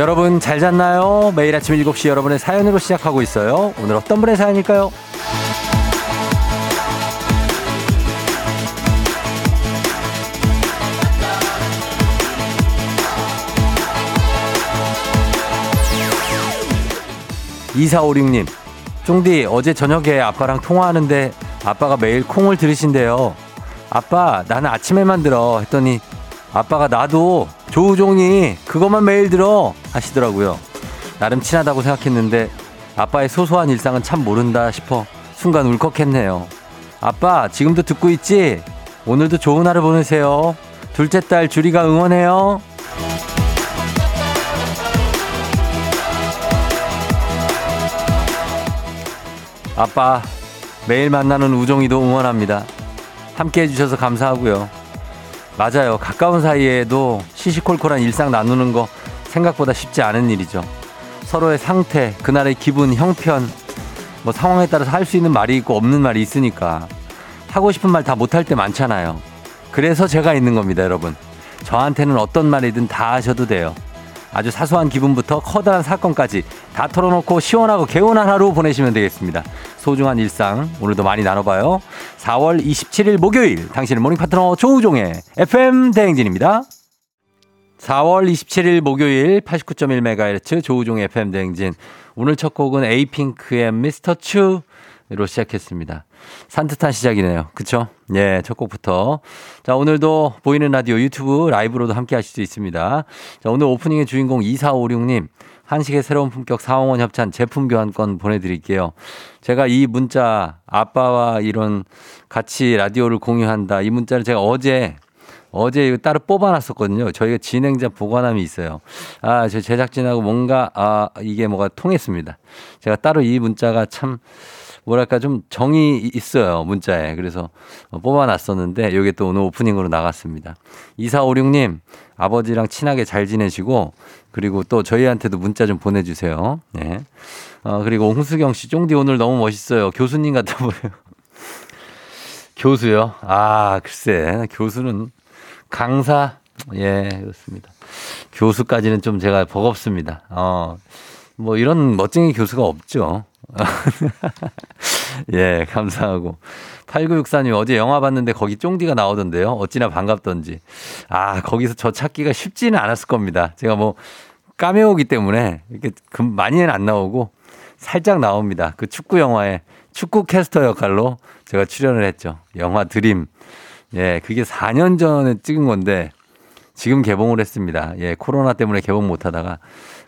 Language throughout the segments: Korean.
여러분 잘 잤나요? 매일 아침 7시 여러분의 사연으로 시작하고 있어요. 오늘 어떤 분의 사연일까요? 이사오륙님, 쫑디 어제 저녁에 아빠랑 통화하는데 아빠가 매일 콩을 들으신대요. 아빠 나는 아침에만 들어 했더니 아빠가 나도 조우종이 그것만 매일 들어 하시더라고요. 나름 친하다고 생각했는데 아빠의 소소한 일상은 참 모른다 싶어 순간 울컥했네요. 아빠 지금도 듣고 있지? 오늘도 좋은 하루 보내세요. 둘째 딸 주리가 응원해요. 아빠 매일 만나는 우종이도 응원합니다. 함께 해주셔서 감사하고요. 맞아요. 가까운 사이에도 시시콜콜한 일상 나누는 거 생각보다 쉽지 않은 일이죠. 서로의 상태, 그날의 기분, 형편, 뭐 상황에 따라서 할 수 있는 말이 있고 없는 말이 있으니까 하고 싶은 말 다 못할 때 많잖아요. 그래서 제가 있는 겁니다, 여러분. 저한테는 어떤 말이든 다 하셔도 돼요. 아주 사소한 기분부터 커다란 사건까지 다 털어놓고 시원하고 개운한 하루 보내시면 되겠습니다. 소중한 일상 오늘도 많이 나눠봐요. 4월 27일 목요일 당신의 모닝 파트너 조우종의 FM 대행진입니다. 4월 27일 목요일 89.1MHz 조우종의 FM 대행진 오늘 첫 곡은 에이핑크의 미스터 츄 로 시작했습니다. 산뜻한 시작이네요. 그쵸? 예, 첫 곡부터. 자, 오늘도 보이는 라디오 유튜브 라이브로도 함께 하실 수 있습니다. 자, 오늘 오프닝의 주인공 2456님. 한식의 새로운 품격 사홍원 협찬 제품 교환권 보내드릴게요. 제가 이 문자, 아빠와 이런 같이 라디오를 공유한다. 이 문자를 제가 어제 어제 따로 뽑아놨었거든요. 저희가 진행자 보관함이 있어요. 아, 저 제작진하고 뭔가, 아, 이게 뭐가 통했습니다. 제가 따로 이 문자가 참, 뭐랄까 좀 정이 있어요. 문자에. 그래서 뽑아놨었는데, 요게 또 오늘 오프닝으로 나갔습니다. 2456님, 아버지랑 친하게 잘 지내시고, 그리고 또 저희한테도 문자 좀 보내주세요. 네. 어, 그리고 홍수경 씨, 쫑디 오늘 너무 멋있어요. 교수님 같아 보여요. 교수요? 아, 글쎄. 교수는 강사, 예, 그렇습니다. 교수까지는 좀 제가 버겁습니다. 어, 뭐 이런 멋쟁이 교수가 없죠. 예, 감사하고. 8964님 어제 영화 봤는데 거기 쫑디가 나오던데요. 어찌나 반갑던지. 아, 거기서 저 찾기가 쉽지는 않았을 겁니다. 제가 뭐 까메오기 때문에 이렇게 많이는 안 나오고 살짝 나옵니다. 그 축구 영화에 축구 캐스터 역할로 제가 출연을 했죠. 영화 드림. 예, 그게 4년 전에 찍은 건데 지금 개봉을 했습니다. 예, 코로나 때문에 개봉 못 하다가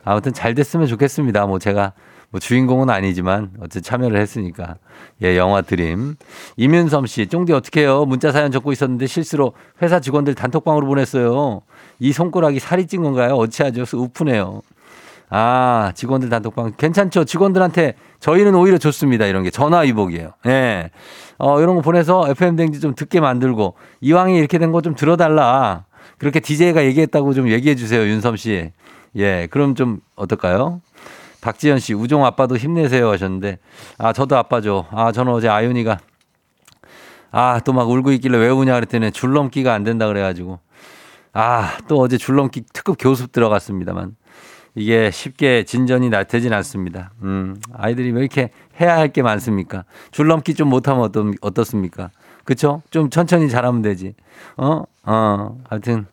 아무튼 잘 됐으면 좋겠습니다. 뭐 제가 뭐 주인공은 아니지만 어쨌든 참여를 했으니까. 예, 영화 드림. 이윤섬 씨, 쫑디 어떻게 해요? 문자 사연 적고 있었는데 실수로 회사 직원들 단톡방으로 보냈어요. 이 손가락이 살이 찐 건가요? 어찌하죠? 우프네요. 아, 직원들 단톡방. 괜찮죠? 직원들한테 저희는 오히려 좋습니다. 이런 게 전화 위복이에요. 예. 어, 이런 거 보내서 FM댕지 좀 듣게 만들고 이왕에 이렇게 된 거 좀 들어달라. 그렇게 DJ가 얘기했다고 좀 얘기해 주세요. 윤섬 씨. 예. 그럼 좀 어떨까요? 박지현 씨, 우종 아빠도 힘내세요 하셨는데, 아, 저도 아빠죠. 아, 저는 어제 아윤이가, 아, 또 막 울고 있길래 왜 우냐 그랬더니 줄넘기가 안 된다 그래가지고, 아, 또 어제 줄넘기 특급 교습 들어갔습니다만, 이게 쉽게 진전이 되진 않습니다. 음, 아이들이 왜 이렇게 해야 할 게 많습니까? 줄넘기 좀 못하면 어떻, 어떻습니까? 그쵸? 좀 천천히 잘하면 되지. 어? 어, 하여튼,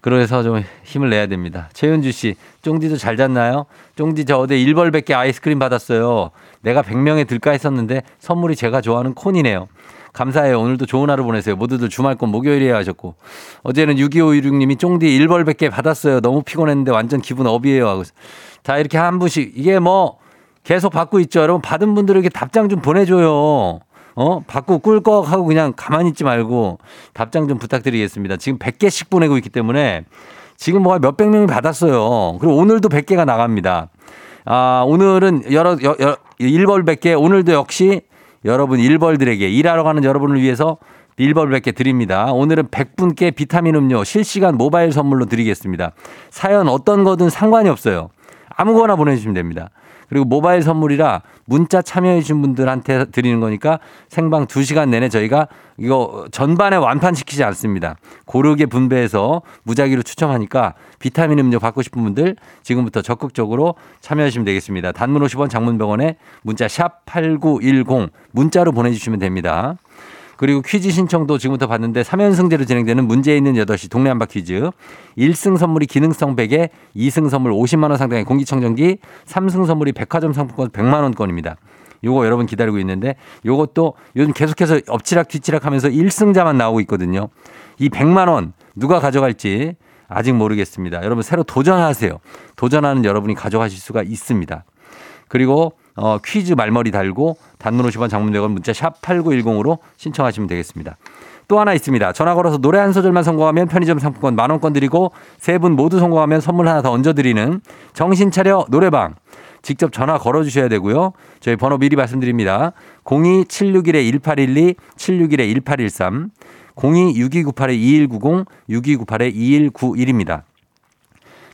그래서 좀 힘을 내야 됩니다. 최윤주 씨, 쫑디도 잘 잤나요? 쫑디 저 어제 1벌1 0개 아이스크림 받았어요. 내가 100명에 들까 했었는데 선물이 제가 좋아하는 콘이네요. 감사해요. 오늘도 좋은 하루 보내세요. 모두들 주말권 목요일에 하셨고. 어제는 6256님이 쫑디 1벌 100개 받았어요. 너무 피곤했는데 완전 기분 업이에요. 하고. 자, 이렇게 한 분씩. 이게 뭐 계속 받고 있죠. 여러분 받은 분들에게 답장 좀 보내줘요. 어? 받고 꿀꺽 하고 그냥 가만히 있지 말고 답장 좀 부탁드리겠습니다. 지금 100개씩 보내고 있기 때문에 지금 뭐가 몇백 명이 받았어요. 그리고 오늘도 100개가 나갑니다. 아, 오늘은 여러, 여, 여, 1벌 100개, 오늘도 역시 여러분 1벌들에게 일하러 가는 여러분을 위해서 1벌 100개 드립니다. 오늘은 100분께 비타민 음료 실시간 모바일 선물로 드리겠습니다. 사연 어떤 거든 상관이 없어요. 아무거나 보내주시면 됩니다. 그리고 모바일 선물이라 문자 참여해주신 분들한테 드리는 거니까 생방 2시간 내내 저희가 이거 전반에 완판시키지 않습니다. 고르게 분배해서 무작위로 추첨하니까 비타민 음료 받고 싶은 분들 지금부터 적극적으로 참여하시면 되겠습니다. 단문 50원 장문병원에 문자 샵 8910 문자로 보내주시면 됩니다. 그리고 퀴즈 신청도 지금부터 받는데 3연승제로 진행되는 문제 있는 8시 동네 한바 퀴즈. 1승 선물이 기능성 베개, 2승 선물 50만 원 상당의 공기청정기, 3승 선물이 백화점 상품권 100만 원권입니다. 요거 여러분 기다리고 있는데 요것도 요즘 계속해서 엎치락 뒤치락 하면서 1승자만 나오고 있거든요. 이 100만 원 누가 가져갈지 아직 모르겠습니다. 여러분 새로 도전하세요. 도전하는 여러분이 가져가실 수가 있습니다. 그리고 어, 퀴즈 말머리 달고 단문 50원 장문 100원 문자 샵 8910으로 신청하시면 되겠습니다. 또 하나 있습니다. 전화 걸어서 노래 한 소절만 성공하면 편의점 상품권 만 원권 드리고 세 분 모두 성공하면 선물 하나 더 얹어 드리는 정신 차려 노래방. 직접 전화 걸어 주셔야 되고요. 저희 번호 미리 말씀드립니다. 02761-1812, 761-1813, 026298-2190, 6298-2191입니다.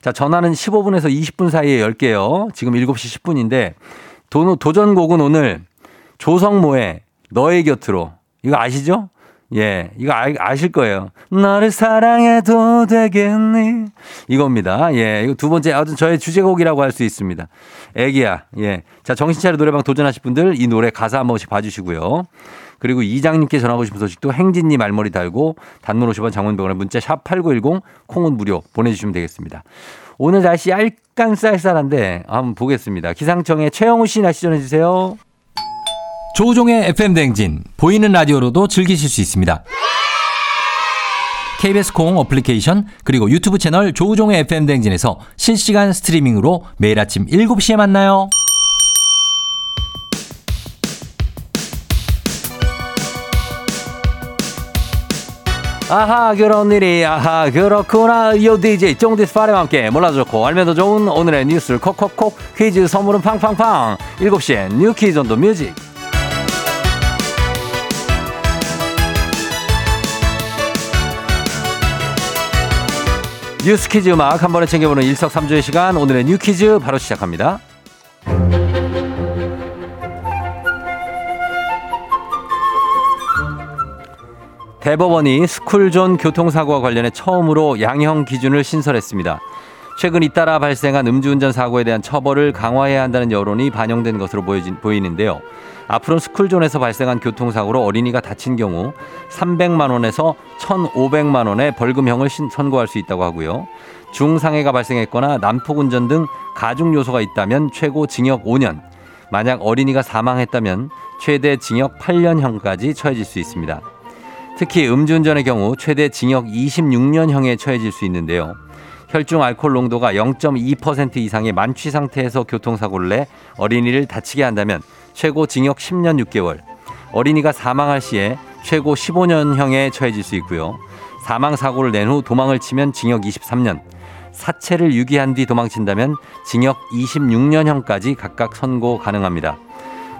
자, 전화는 15분에서 20분 사이에 열게요. 지금 7시 10분인데 도, 도전곡은 오늘 조성모의 너의 곁으로. 이거 아시죠? 예, 이거 아, 실 거예요. 너를 사랑해도 되겠니? 이겁니다. 예, 이거 두 번째, 아주 저의 주제곡이라고 할 수 있습니다. 애기야, 예. 자, 정신차려 노래방 도전하실 분들 이 노래 가사 한 번씩 봐주시고요. 그리고 이장님께 전하고 싶은 소식도 행진님 말머리 달고 단문 50원 장문병원에 문자 샵 8910 콩은 무료 보내주시면 되겠습니다. 오늘 날씨 약간 쌀쌀한데 한번 보겠습니다. 기상청의 최영우 씨 날씨 전해주세요. 조우종의 FM 댕진 보이는 라디오로도 즐기실 수 있습니다. KBS 콩 어플리케이션 그리고 유튜브 채널 조우종의 FM 댕진에서 실시간 스트리밍으로 매일 아침 7시에 만나요. 아하 그런 일이. 아하 그렇구나. 요 DJ 쫑디스 파레와 함께 몰라도 좋고 알면 더 좋은 오늘의 뉴스를 콕콕콕 퀴즈 선물은 팡팡팡. 7시엔 뉴 퀴즈 on the music. 뉴스 퀴즈 음악 한 번에 챙겨보는 일석삼조의 시간. 오늘의 뉴 퀴즈 바로 시작합니다. 대법원이 스쿨존 교통사고와 관련해 처음으로 양형 기준을 신설했습니다. 최근 잇따라 발생한 음주운전 사고에 대한 처벌을 강화해야 한다는 여론이 반영된 것으로 보이는데요. 앞으로 스쿨존에서 발생한 교통사고로 어린이가 다친 경우 300만 원에서 1,500만 원의 벌금형을 선고할 수 있다고 하고요. 중상해가 발생했거나 난폭운전 등 가중 요소가 있다면 최고 징역 5년, 만약 어린이가 사망했다면 최대 징역 8년형까지 처해질 수 있습니다. 특히 음주운전의 경우 최대 징역 26년형에 처해질 수 있는데요. 혈중 알코올 농도가 0.2% 이상의 만취 상태에서 교통사고를 내 어린이를 다치게 한다면 최고 징역 10년 6개월, 어린이가 사망할 시에 최고 15년형에 처해질 수 있고요. 사망 사고를 낸 후 도망을 치면 징역 23년, 사체를 유기한 뒤 도망친다면 징역 26년형까지 각각 선고 가능합니다.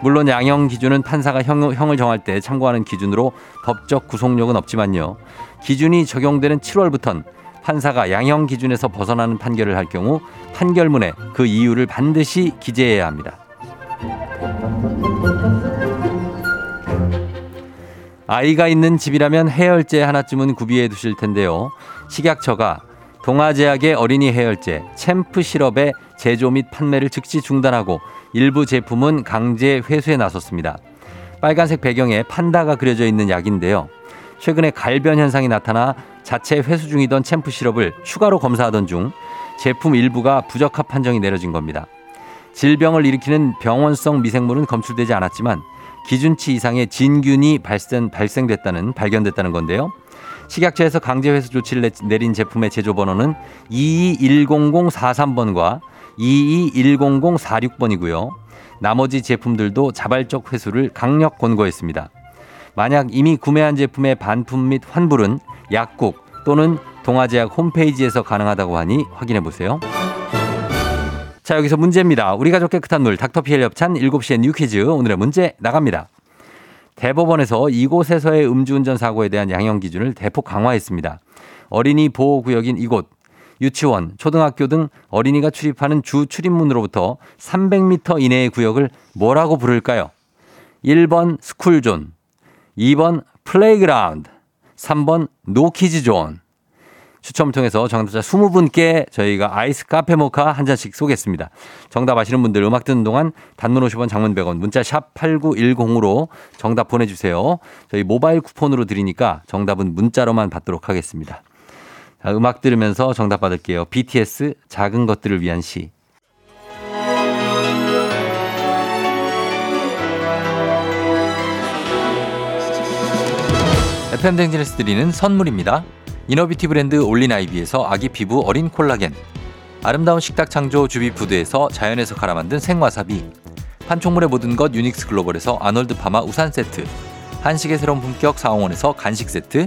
물론 양형 기준은 판사가 형, 형을 정할 때 참고하는 기준으로 법적 구속력은 없지만요. 기준이 적용되는 7월부턴 판사가 양형 기준에서 벗어나는 판결을 할 경우 판결문에 그 이유를 반드시 기재해야 합니다. 아이가 있는 집이라면 해열제 하나쯤은 구비해 두실 텐데요. 식약처가 동아제약의 어린이 해열제 챔프 시럽의 제조 및 판매를 즉시 중단하고 일부 제품은 강제 회수에 나섰습니다. 빨간색 배경에 판다가 그려져 있는 약인데요. 최근에 갈변 현상이 나타나 자체 회수 중이던 챔프 시럽을 추가로 검사하던 중 제품 일부가 부적합 판정이 내려진 겁니다. 질병을 일으키는 병원성 미생물은 검출되지 않았지만 기준치 이상의 진균이 발생, 발생됐다는 발견됐다는 건데요. 식약처에서 강제 회수 조치를 내린 제품의 제조 번호는 221043번과 221046번이고요. 나머지 제품들도 자발적 회수를 강력 권고했습니다. 만약 이미 구매한 제품의 반품 및 환불은 약국 또는 동아제약 홈페이지에서 가능하다고 하니 확인해 보세요. 자, 여기서 문제입니다. 우리 가족 깨끗한 물 닥터피엘 협찬 7시에 뉴 퀴즈 오늘의 문제 나갑니다. 대법원에서 이곳에서의 음주운전 사고에 대한 양형 기준을 대폭 강화했습니다. 어린이 보호구역인 이곳 유치원, 초등학교 등 어린이가 출입하는 주 출입문으로부터 300m 이내의 구역을 뭐라고 부를까요? 1번 스쿨존, 2번 playground, 3번 노키즈존. 추첨을 통해서 정답자 20분께 저희가 아이스 카페 모카 한 잔씩 쏘겠습니다. 정답 아시는 분들 음악 듣는 동안 단문 50원 장문 100원 문자 샵 8910으로 정답 보내주세요. 저희 모바일 쿠폰으로 드리니까 정답은 문자로만 받도록 하겠습니다. 자, 음악 들으면서 정답 받을게요. BTS 작은 것들을 위한 시. FM 댕진에서 드리는 선물입니다. 이너뷰티 브랜드 올린아이비에서 아기 피부 어린 콜라겐 아름다운 식탁 창조 주비푸드에서 자연에서 갈아 만든 생와사비 판촉물의 모든 것 유닉스 글로벌에서 아놀드 파마 우산 세트 한식의 새로운 품격 사홍원에서 간식 세트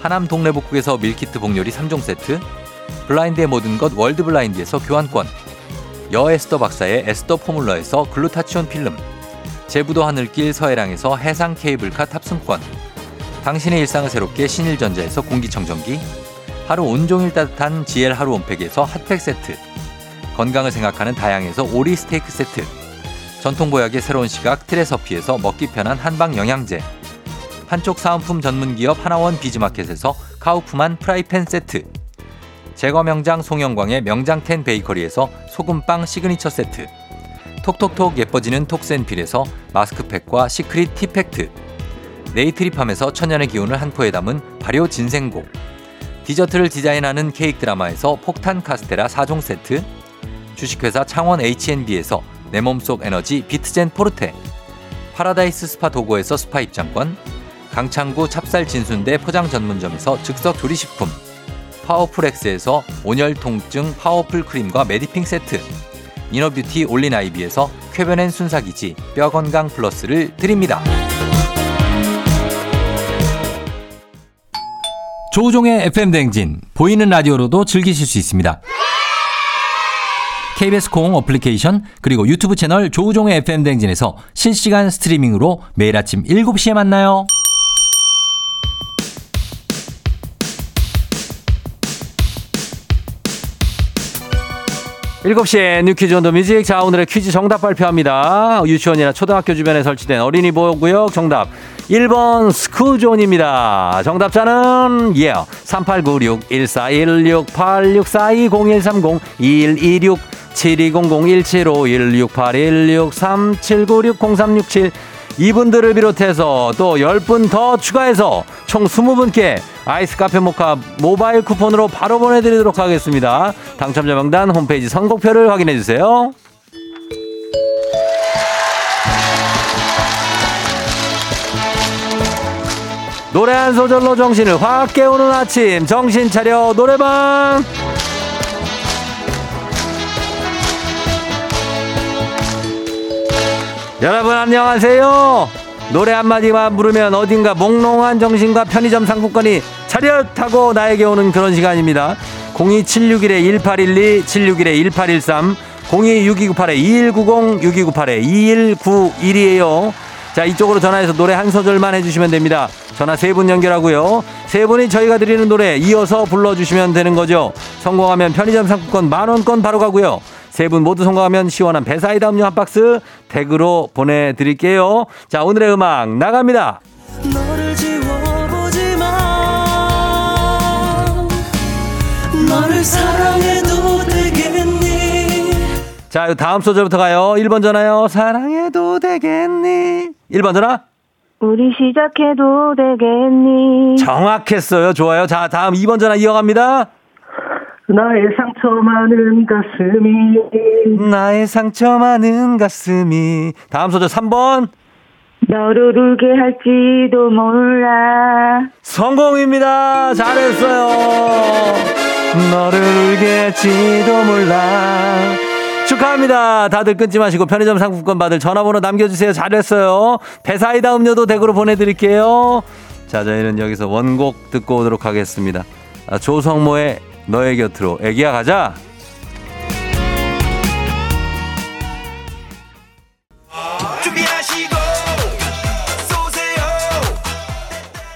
하남 동래북국에서 밀키트 복요리 3종 세트 블라인드의 모든 것 월드블라인드에서 교환권 여에스더 박사의 에스더 포뮬러에서 글루타치온 필름 제부도 하늘길 서해랑에서 해상 케이블카 탑승권 당신의 일상을 새롭게 신일전자에서 공기청정기 하루 온종일 따뜻한 GL 하루 온팩에서 핫팩 세트 건강을 생각하는 다양에서 오리 스테이크 세트 전통보약의 새로운 시각 트레서피에서 먹기 편한 한방 영양제 한쪽 사은품 전문기업 하나원 비즈마켓에서 카우프만 프라이팬 세트. 제거 명장 송영광의 명장텐 베이커리에서 소금빵 시그니처 세트. 톡톡톡 예뻐지는 톡센필에서 마스크팩과 시크릿 티팩트. 네이트리팜에서 천연의 기운을 한 포에 담은 발효 진생고. 디저트를 디자인하는 케이크 드라마에서 폭탄 카스테라 4종 세트. 주식회사 창원 H&B에서 내 몸속 에너지 비트젠 포르테. 파라다이스 스파 도고에서 스파 입장권 강창구 찹쌀 진순대 포장 전문점에서 즉석 조리식품 파워풀엑스에서 온열 통증 파워풀 크림과 메디핑 세트 이너뷰티 올린 아이비에서 쾌변엔 순사기지 뼈 건강 플러스를 드립니다. 조우종의 FM 댕진 보이는 라디오로도 즐기실 수 있습니다. KBS 콩 어플리케이션 그리고 유튜브 채널 조우종의 FM 댕진에서 실시간 스트리밍으로 매일 아침 7시에 만나요. 일곱 시엔 You Quiz on the Music. 자, 오늘의 퀴즈 정답 발표합니다. 유치원이나 초등학교 주변에 설치된 어린이 보호구역 정답. 1번 스쿨존입니다. 정답자는 예. Yeah. 3896-1416-8642-0130-2126-7200-1751-6816-3796-0367 이분들을 비롯해서 또 10분 더 추가해서 총 20분께 아이스 카페 모카 모바일 쿠폰으로 바로 보내드리도록 하겠습니다. 당첨자 명단 홈페이지 선곡표를 확인해 주세요. 노래 한 소절로 정신을 확 깨우는 아침 정신 차려 노래방 여러분 안녕하세요 노래 한마디만 부르면 어딘가 몽롱한 정신과 편의점 상품권이 차렷하고 나에게 오는 그런 시간입니다 02761-1812 761-1813 026298-2190 6298-2191이에요 자, 이쪽으로 전화해서 노래 한 소절만 해주시면 됩니다. 전화 세 분 연결하고요. 세 분이 저희가 드리는 노래 이어서 불러주시면 되는 거죠. 성공하면 편의점 상품권 만원권 바로 가고요. 세 분 모두 성공하면 시원한 배사이다 음료 한 박스 댁으로 보내드릴게요. 자, 오늘의 음악 나갑니다. 너를 지워보지 마. 너를 사랑해도 되겠니? 자, 다음 소절부터 가요. 1번 전화요. 사랑해도 되겠니? 1번 전화. 우리 시작해도 되겠니? 정확했어요. 좋아요. 자, 다음 2번 전화 이어갑니다. 나의 상처 많은 가슴이 나의 상처 많은 가슴이 다음 소절 3번 너를 울게 할지도 몰라 성공입니다. 잘했어요. 너를 울겠지도 몰라. 축하합니다. 다들 끊지 마시고 편의점 상품권 받을 전화번호 남겨주세요. 잘했어요. 배사이다 음료도 댁으로 보내드릴게요. 자, 저희는 여기서 원곡 듣고 오도록 하겠습니다. 아, 조성모의 너의 곁으로. 애기야 가자.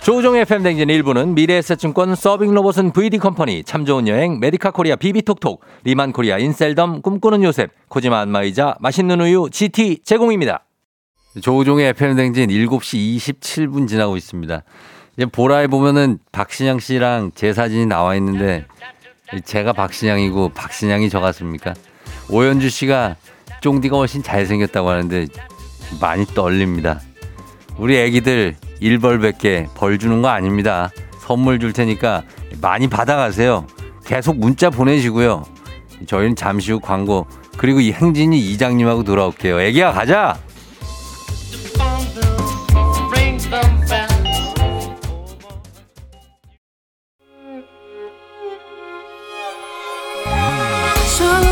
조우종의 FM댕진 1부는 미래에셋증권 서빙로봇은 VD컴퍼니 참 좋은 여행 메디카 코리아 비비톡톡 리만 코리아 인셀덤 꿈꾸는 요셉 코지마 안마의자 맛있는 우유 GT 제공입니다. 조우종의 FM댕진 7시 27분 지나고 있습니다. 이제 보라에 보면은 박신양 씨랑 제 사진이 나와 있는데 제가 박신양이고 박신양이 저 같습니까? 오연주 씨가 쫑디가 훨씬 잘생겼다고 하는데 많이 떨립니다. 우리 애기들 일벌백개 벌 주는 거 아닙니다. 선물 줄 테니까 많이 받아가세요. 계속 문자 보내시고요. 저희는 잠시 후 광고 그리고 이 행진이 이장님하고 돌아올게요. 애기야 가자.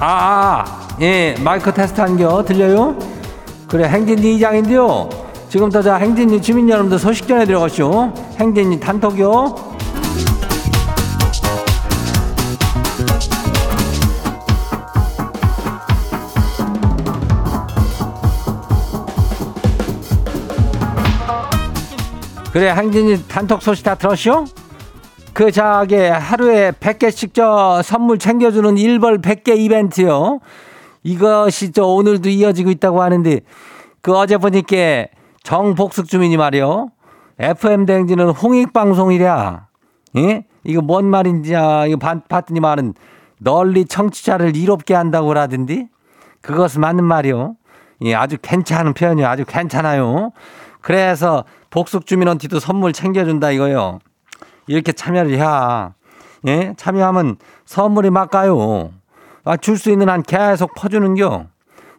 아, 아, 예, 마이크 테스트 한겨 들려요? 그래, 행진이 이장인데요. 지금부터 자 행진이 주민 여러분들 소식 전해드려가시오. 행진이 단톡이요. 그래, 행진이 단톡 소식 다 들었쇼? 그 저기 하루에 100개씩 저 선물 챙겨주는 일벌 100개 이벤트요. 이것이 저 오늘도 이어지고 있다고 하는데 그 어제 보니까 정복숙 주민이 말이요. FM 대행진은 홍익 방송이랴. 예? 이거 뭔 말인지 아, 이거 봤, 봤더니 말은 널리 청취자를 이롭게 한다고 라던디. 그것은 맞는 말이요. 예, 아주 괜찮은 표현이요. 아주 괜찮아요. 그래서 복숙 주민한테도 선물 챙겨준다 이거요. 이렇게 참여를 해야, 예? 참여하면 선물이 막 가요. 아, 줄 수 있는 한 계속 퍼주는겨.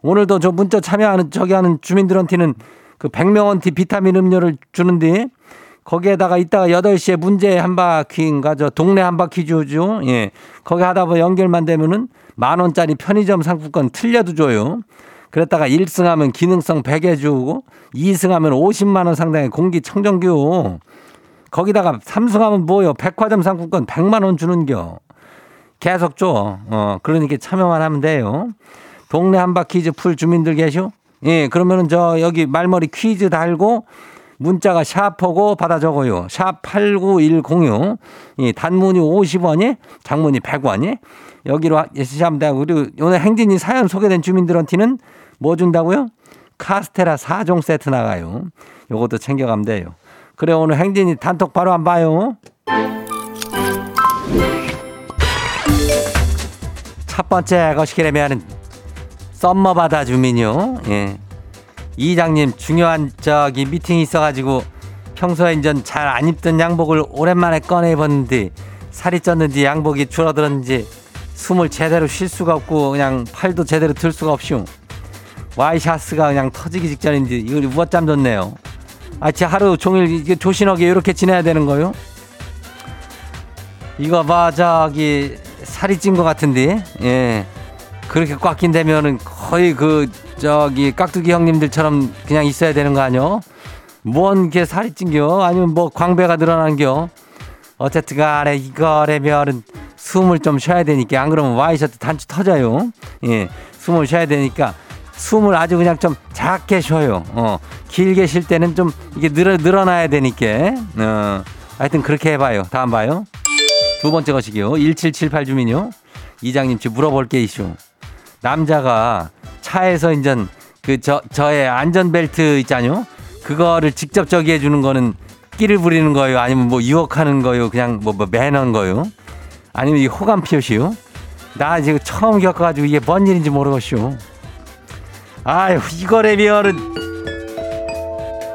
오늘도 저 문자 참여하는, 저기 하는 주민들한테는 그 100명한테 비타민 음료를 주는데, 거기에다가 이따가 8시에 문제 한 바퀴인가, 저 동네 한 바퀴 주죠. 예. 거기 하다 보면 연결만 되면은 만 원짜리 편의점 상품권 틀려도 줘요. 그랬다가 1승 하면 기능성 베개 주고, 2승 하면 50만 원 상당의 공기 청정기 거기다가 3승 하면 뭐요? 백화점 상품권 100만 원 주는겨. 계속 줘. 어, 그러니까 참여만 하면 돼요. 동네 한바 퀴즈 풀 주민들 계셔? 예, 그러면은 저 여기 말머리 퀴즈 달고 문자가 샤프고 받아 적어요. 샵 8910유. 이 단문이 50원이, 장문이 100원이. 여기로 시하면 되고 그리고 오늘 행진이 사연 소개된 주민들한테는 뭐 준다고요? 카스테라 4종 세트 나가요. 요것도 챙겨가면 돼요. 그래 오늘 행진이 단톡 바로 안 봐요. 첫 번째 거시기라면은 썸머 바다 주민요. 예. 이장님 중요한 저기 미팅이 있어가지고 평소에 인전 잘 안 입던 양복을 오랜만에 꺼내 입었는데 살이 쪘는지 양복이 줄어들었는지 숨을 제대로 쉴 수가 없고 그냥 팔도 제대로 들 수가 없슈. 와이샤스가 그냥 터지기 직전인지 이걸 무엇잠 줬네요. 아, 제 하루 종일 조신하게 이렇게 지내야 되는 거요? 이거 봐, 저기, 살이 찐 것 같은데, 예. 그렇게 꽉 낀다면은 거의 그, 저기, 깍두기 형님들처럼 그냥 있어야 되는 거 아니요? 뭔게 살이 찐겨? 아니면 뭐 광배가 늘어난겨? 어쨌든 간에 이거라면은 숨을 좀 쉬어야 되니까, 안 그러면 와이셔츠 단추 터져요. 예. 숨을 쉬어야 되니까 숨을 아주 그냥 좀 작게 쉬어요. 어, 길게 쉴 때는 좀 이게 늘어, 늘어나야 되니까. 어, 하여튼 그렇게 해봐요. 다음 봐요. 두 번째 것이기요. 1778 주민요. 이장님, 지 물어볼 게 이슈. 남자가 차에서 인전 그 저, 저의 안전벨트 있잖요. 그거를 직접 저기 해주는 거는 끼를 부리는 거요. 아니면 뭐 유혹하는 거요. 그냥 뭐, 뭐 매너인 거요. 아니면 이 호감 표시요. 나 지금 처음 겪어가지고 이게 뭔 일인지 모르겠쇼. 아유, 이거라면은,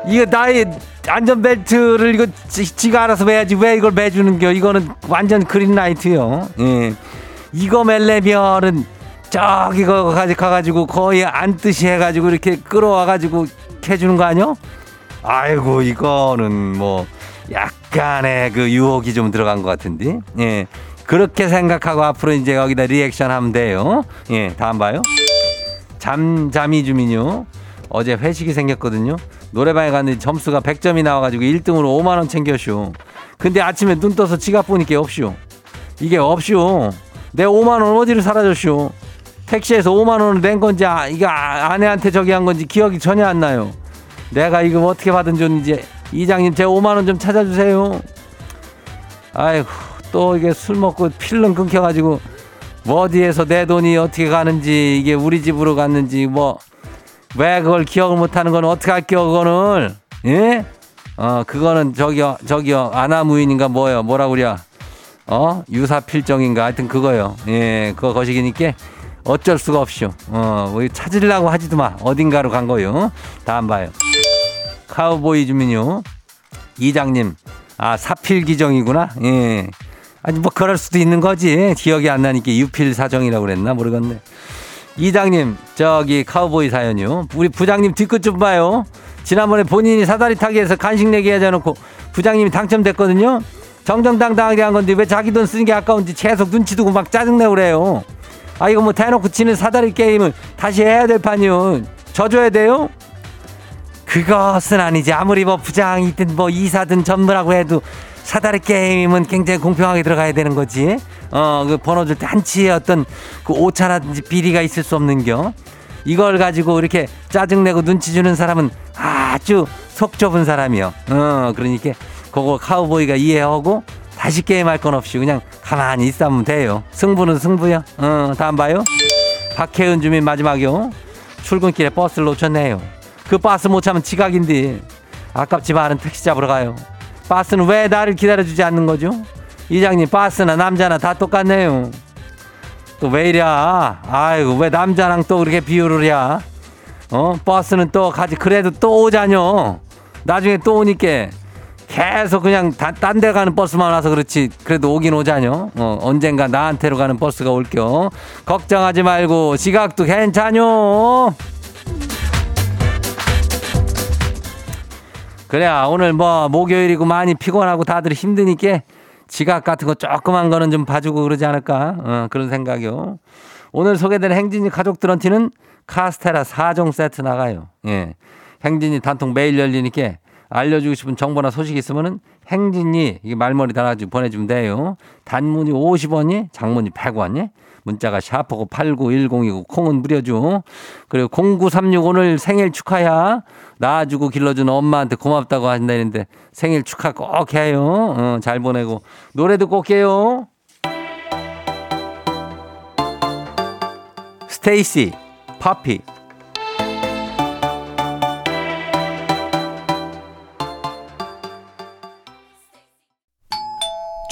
이거 나의 안전벨트를 이거 지, 지가 알아서 매야지 왜 이걸 매주는겨. 이거는 완전 그린라이트요. 예. 이거 멜레면은 저기 거 가지 가가지고 거의 안 뜨시 해가지고 이렇게 끌어와가지고 해주는 거 아니요? 아이고 이거는 뭐 약간의 그 유혹이 좀 들어간 것 같은데 예 그렇게 생각하고 앞으로 이제 여기다 리액션 하면 돼요 예 다음 봐요 잠잠이 주민요. 어제 회식이 생겼거든요. 노래방에 갔는데 점수가 100점이 나와가지고 1등으로 5만 원 챙겼쇼 근데 아침에 눈 떠서 지갑 보니까 없쇼 이게 없쇼 내 5만 원 어디로 사라졌쇼 택시에서 5만 원을 낸 건지 아, 이거 아- 아내한테 저기 한 건지 기억이 전혀 안 나요. 내가 이거 어떻게 받은 존인지 이장님 제 5만 원 좀 찾아주세요. 아이고 또 이게 술 먹고 필름 끊겨가지고 뭐 어디에서 내 돈이 어떻게 가는지 이게 우리 집으로 갔는지 뭐 왜 그걸 기억을 못하는 건 어떻게 할게요 그거는 예? 어 그거는 저기요 저기요 아나무인인가 뭐요 뭐라 그래야 어? 유사필정인가? 하여튼 그거요. 예 그거 거시기니까 어쩔 수가 없쇼 어뭐 찾으려고 하지도 마. 어딘가로 간 거요. 다음 봐요. 카우보이 주민요. 이장님, 아, 사필기정이구나. 예. 아니, 뭐, 그럴 수도 있는 거지. 기억이 안 나니까 유필 사정이라고 그랬나? 모르겠네. 이장님, 저기, 카우보이 사연이요. 우리 부장님 뒤끝 좀 봐요. 지난번에 본인이 사다리 타기 해서 간식 내기 하자 놓고 부장님이 당첨됐거든요. 정정당당하게 한 건데 왜 자기 돈 쓰는 게 아까운지 계속 눈치 두고 막 짜증내고 그래요. 아, 이거 뭐 대놓고 치는 사다리 게임을 다시 해야 될 판이요. 져줘야 돼요? 그것은 아니지. 아무리 뭐 부장이든 뭐 이사든 전무라고 해도 사다리 게임은 굉장히 공평하게 들어가야 되는 거지. 어, 그 번호 줄 때 한치의 어떤 그 오차라든지 비리가 있을 수 없는 겨. 이걸 가지고 이렇게 짜증내고 눈치 주는 사람은 아주 속 좁은 사람이요. 어, 그러니까 그거 카우보이가 이해하고 다시 게임할 건 없이 그냥 가만히 있으면 돼요. 승부는 승부요. 어, 다음 봐요. 박혜은 주민 마지막이요. 출근길에 버스를 놓쳤네요. 그 버스 못 차면 지각인데 아깝지만은 택시 잡으러 가요. 버스는 왜 나를 기다려주지 않는 거죠? 이장님 버스나 남자나 다 똑같네요. 또 왜 이랴? 아이고 왜 남자랑 또 그렇게 비유를 해? 어 버스는 또 가지 그래도 또 오자뇨. 나중에 또 오니까 계속 그냥 딴 데 가는 버스만 와서 그렇지 그래도 오긴 오자뇨. 어 언젠가 나한테로 가는 버스가 올겨. 걱정하지 말고 지각도 괜찮요. 그래 오늘 뭐 목요일이고 많이 피곤하고 다들 힘드니까 지각 같은 거 조그만 거는 좀 봐주고 그러지 않을까 어, 그런 생각이요. 오늘 소개된 행진이 가족들한테는 카스테라 4종 세트 나가요. 예. 행진이 단통 매일 열리니까 알려주고 싶은 정보나 소식 있으면은 행진이 이게 말머리 달아가지고 보내주면 돼요. 단문이 50원이, 장문이 100원이. 문자가 샤프고 8910이고 콩은 무려줘. 그리고 0936 오늘 생일 축하야. 낳아주고 길러준 엄마한테 고맙다고 한다는데 생일 축하 꼭 해요. 어, 잘 보내고 노래 듣고 올게요. 스테이씨 Poppy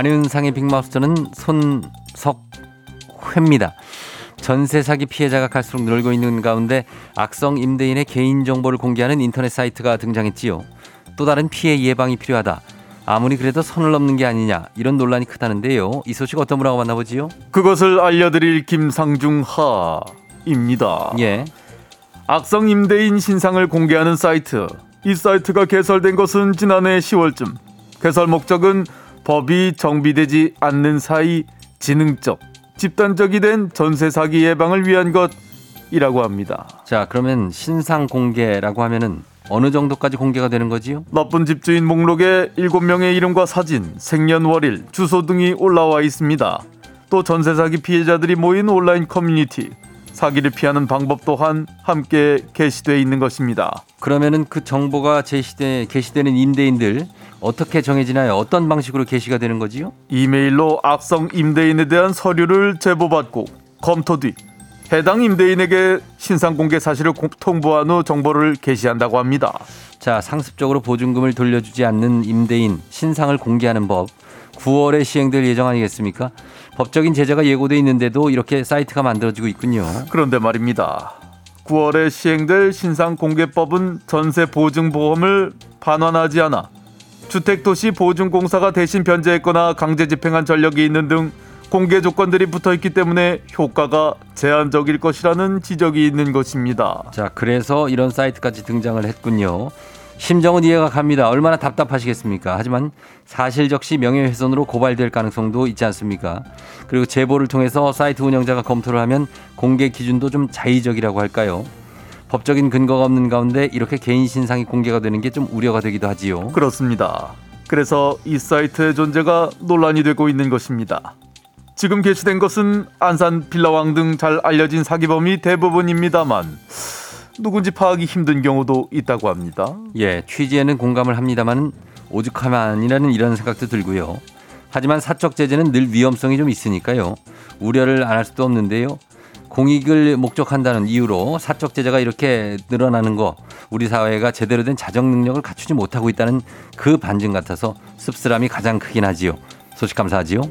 안윤상의 빅마우스는 손석회입니다. 전세 사기 피해자가 갈수록 늘고 있는 가운데 악성 임대인의 개인 정보를 공개하는 인터넷 사이트가 등장했지요. 또 다른 피해 예방이 필요하다. 아무리 그래도 선을 넘는 게 아니냐 이런 논란이 크다는데요. 이 소식 어떤 분하고 만나보지요? 그것을 알려드릴 김상중 하입니다. 예. 악성 임대인 신상을 공개하는 사이트. 이 사이트가 개설된 것은 지난해 10월쯤. 개설 목적은 법이 정비되지 않는 사이 지능적, 집단적이 된 전세 사기 예방을 위한 것이라고 합니다. 자 그러면 신상 공개라고 하면은 어느 정도까지 공개가 되는 거지요? 나쁜 집주인 목록에 7명의 이름과 사진, 생년월일, 주소 등이 올라와 있습니다. 또 전세 사기 피해자들이 모인 온라인 커뮤니티 사기를 피하는 방법 또한 함께 게시되어 있는 것입니다. 그러면은 그 정보가 제시돼 게시되는 임대인들 어떻게 정해지나요? 어떤 방식으로 게시가 되는 거지요? 이메일로 악성 임대인에 대한 서류를 제보받고 검토 뒤 해당 임대인에게 신상 공개 사실을 공- 통보한 후 정보를 게시한다고 합니다. 자, 상습적으로 보증금을 돌려주지 않는 임대인 신상을 공개하는 법 9월에 시행될 예정 아니겠습니까? 법적인 제재가 예고돼 있는데도 이렇게 사이트가 만들어지고 있군요. 그런데 말입니다. 9월에 시행될 신상 공개법은 전세 보증 보험을 반환하지 않아 주택도시 보증공사가 대신 변제했거나 강제 집행한 전력이 있는 등 공개 조건들이 붙어 있기 때문에 효과가 제한적일 것이라는 지적이 있는 것입니다. 자, 그래서 이런 사이트까지 등장을 했군요. 심정은 이해가 갑니다. 얼마나 답답하시겠습니까? 하지만 사실 적시 명예훼손으로 고발될 가능성도 있지 않습니까? 그리고 제보를 통해서 사이트 운영자가 검토를 하면 공개 기준도 좀 자의적이라고 할까요? 법적인 근거가 없는 가운데 이렇게 개인 신상이 공개가 되는 게 좀 우려가 되기도 하지요. 그렇습니다. 그래서 이 사이트의 존재가 논란이 되고 있는 것입니다. 지금 게시된 것은 안산 빌라왕 등 잘 알려진 사기범이 대부분입니다만 누군지 파악이 힘든 경우도 있다고 합니다. 예, 취지에는 공감을 합니다만 오죽하면이라는 이런 생각도 들고요. 하지만 사적 제재는 늘 위험성이 좀 있으니까요. 우려를 안 할 수도 없는데요. 공익을 목적한다는 이유로 사적 제재가 이렇게 늘어나는 거 우리 사회가 제대로 된 자정 능력을 갖추지 못하고 있다는 그 반증 같아서 씁쓸함이 가장 크긴 하지요. 소식 감사하지요.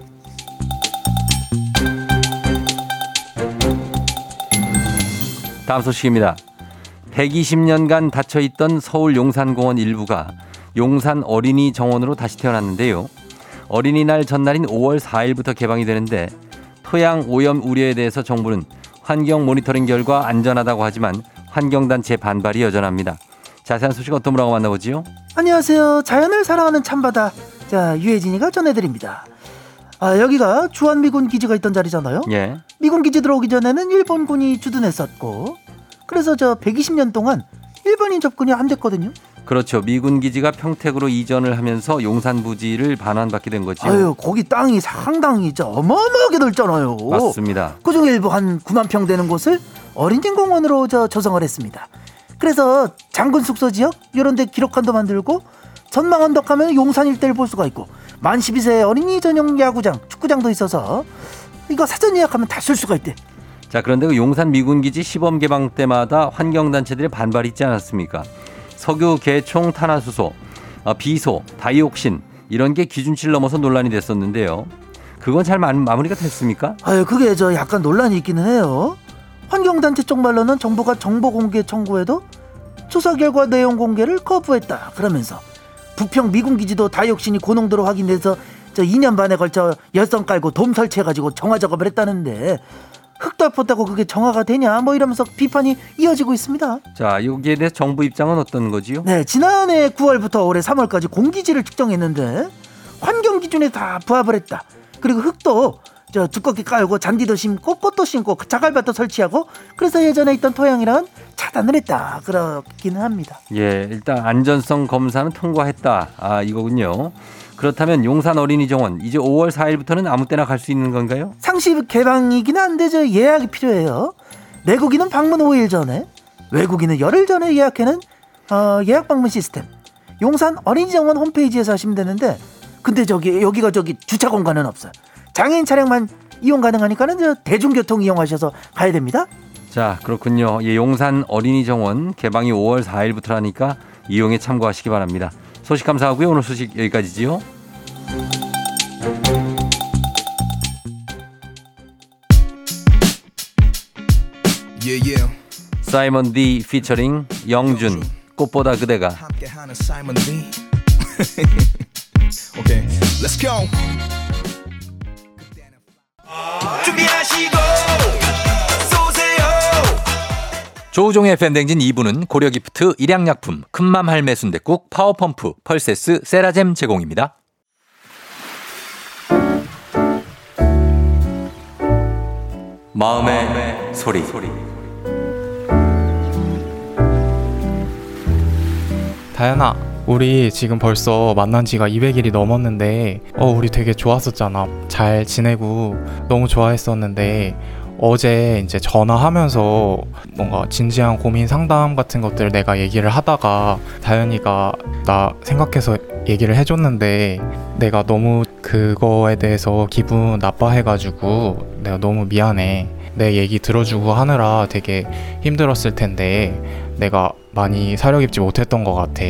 다음 소식입니다. 120년간 닫혀 있던 서울 용산공원 일부가 용산 어린이 정원으로 다시 태어났는데요. 어린이날 전날인 5월 4일부터 개방이 되는데 토양 오염 우려에 대해서 정부는 환경 모니터링 결과 안전하다고 하지만 환경단체 반발이 여전합니다. 자세한 소식 어떤 분하고 만나보지요? 안녕하세요. 자연을 사랑하는 참바다. 자, 유혜진이가 전해드립니다. 아, 여기가 주한미군 기지가 있던 자리잖아요. 예. 미군 기지 들어오기 전에는 일본군이 주둔했었고, 그래서 저 120년 동안 일본인 접근이 안 됐거든요. 그렇죠. 미군 기지가 평택으로 이전을 하면서 용산 부지를 반환받게 된 거죠. 아유, 거기 땅이 상당히 저 어마어마하게 넓잖아요. 맞습니다. 그중 일부 한 9만 평 되는 곳을 어린이공원으로 저 조성을 했습니다. 그래서 장군 숙소 지역 이런 데 기록관도 만들고 전망 언덕 하면 용산 일대를 볼 수가 있고 만 12세 어린이 전용 야구장, 축구장도 있어서 이거 사전 예약하면 다 쓸 수가 있대. 자, 그런데 그 용산 미군 기지 시범 개방 때마다 환경 단체들의 반발이 있지 않았습니까? 석유 개총 탄화수소, 어, 비소, 다이옥신 이런 게 기준치를 넘어서 논란이 됐었는데요. 그건 잘 마, 마무리가 됐습니까? 아유, 그게 저 약간 논란이 있기는 해요. 환경단체 쪽 말로는 정부가 정보 공개 청구에도 조사 결과 내용 공개를 거부했다. 그러면서 부평 미군 기지도 다이옥신이 고농도로 확인돼서 저 2년 반에 걸쳐 열선 깔고 돔 설치해가지고 정화 작업을 했다는데 팠다고 그게 정화가 되냐 뭐 이러면서 비판이 이어지고 있습니다. 자, 여기에 대해서 정부 입장은 어떤 거지요? 네, 지난해 9월부터 올해 3월까지 공기질을 측정했는데 환경 기준에 다 부합을 했다. 그리고 흙도 저 두껍게 깔고 잔디도 심고 꽃도 심고 자갈밭도 설치하고 그래서 예전에 있던 토양이랑 차단을 했다. 그렇기는 합니다. 예, 일단 안전성 검사는 통과했다. 아, 이거군요. 그렇다면 용산 어린이 정원 이제 5월 4일부터는 아무 때나 갈 수 있는 건가요? 상시 개방이긴 한데 저 예약이 필요해요. 내국인은 방문 5일 전에, 외국인은 열흘 전에 예약해는 어, 예약 방문 시스템. 용산 어린이정원 홈페이지에서 하시면 되는데, 근데 저기 여기가 저기 주차 공간은 없어요. 장애인 차량만 이용 가능하니까는 저 대중교통 이용하셔서 가야 됩니다. 자, 그렇군요. 예, 용산 어린이 정원 개방이 5월 4일부터라니까 이용에 참고하시기 바랍니다. 소식 감사하고요. 오늘 소식 여기까지지요. Yeah, yeah. 사이먼 D 피처링 영준 꽃보다 그대가 함께하는 Simon D. okay, let's go. 준비하시고 조우종의 FM댕진 2부는 고려기프트, 일양약품, 큰맘 할매 순댓국, 파워펌프, 펄세스, 세라젬 제공입니다. 마음의, 소리. 다현아, 우리 지금 벌써 만난 지가 200일이 넘었는데, 어, 우리 되게 좋았었잖아. 잘 지내고 너무 좋아했었는데, 어제 이제 전화하면서 뭔가 진지한 고민 상담 같은 것들 내가 얘기를 하다가 다현이가 나 생각해서 얘기를 해줬는데 내가 너무 그거에 대해서 기분 나빠해가지고 내가 너무 미안해. 내 얘기 들어주고 하느라 되게 힘들었을 텐데 내가 많이 사려 깊지 못했던 것 같아.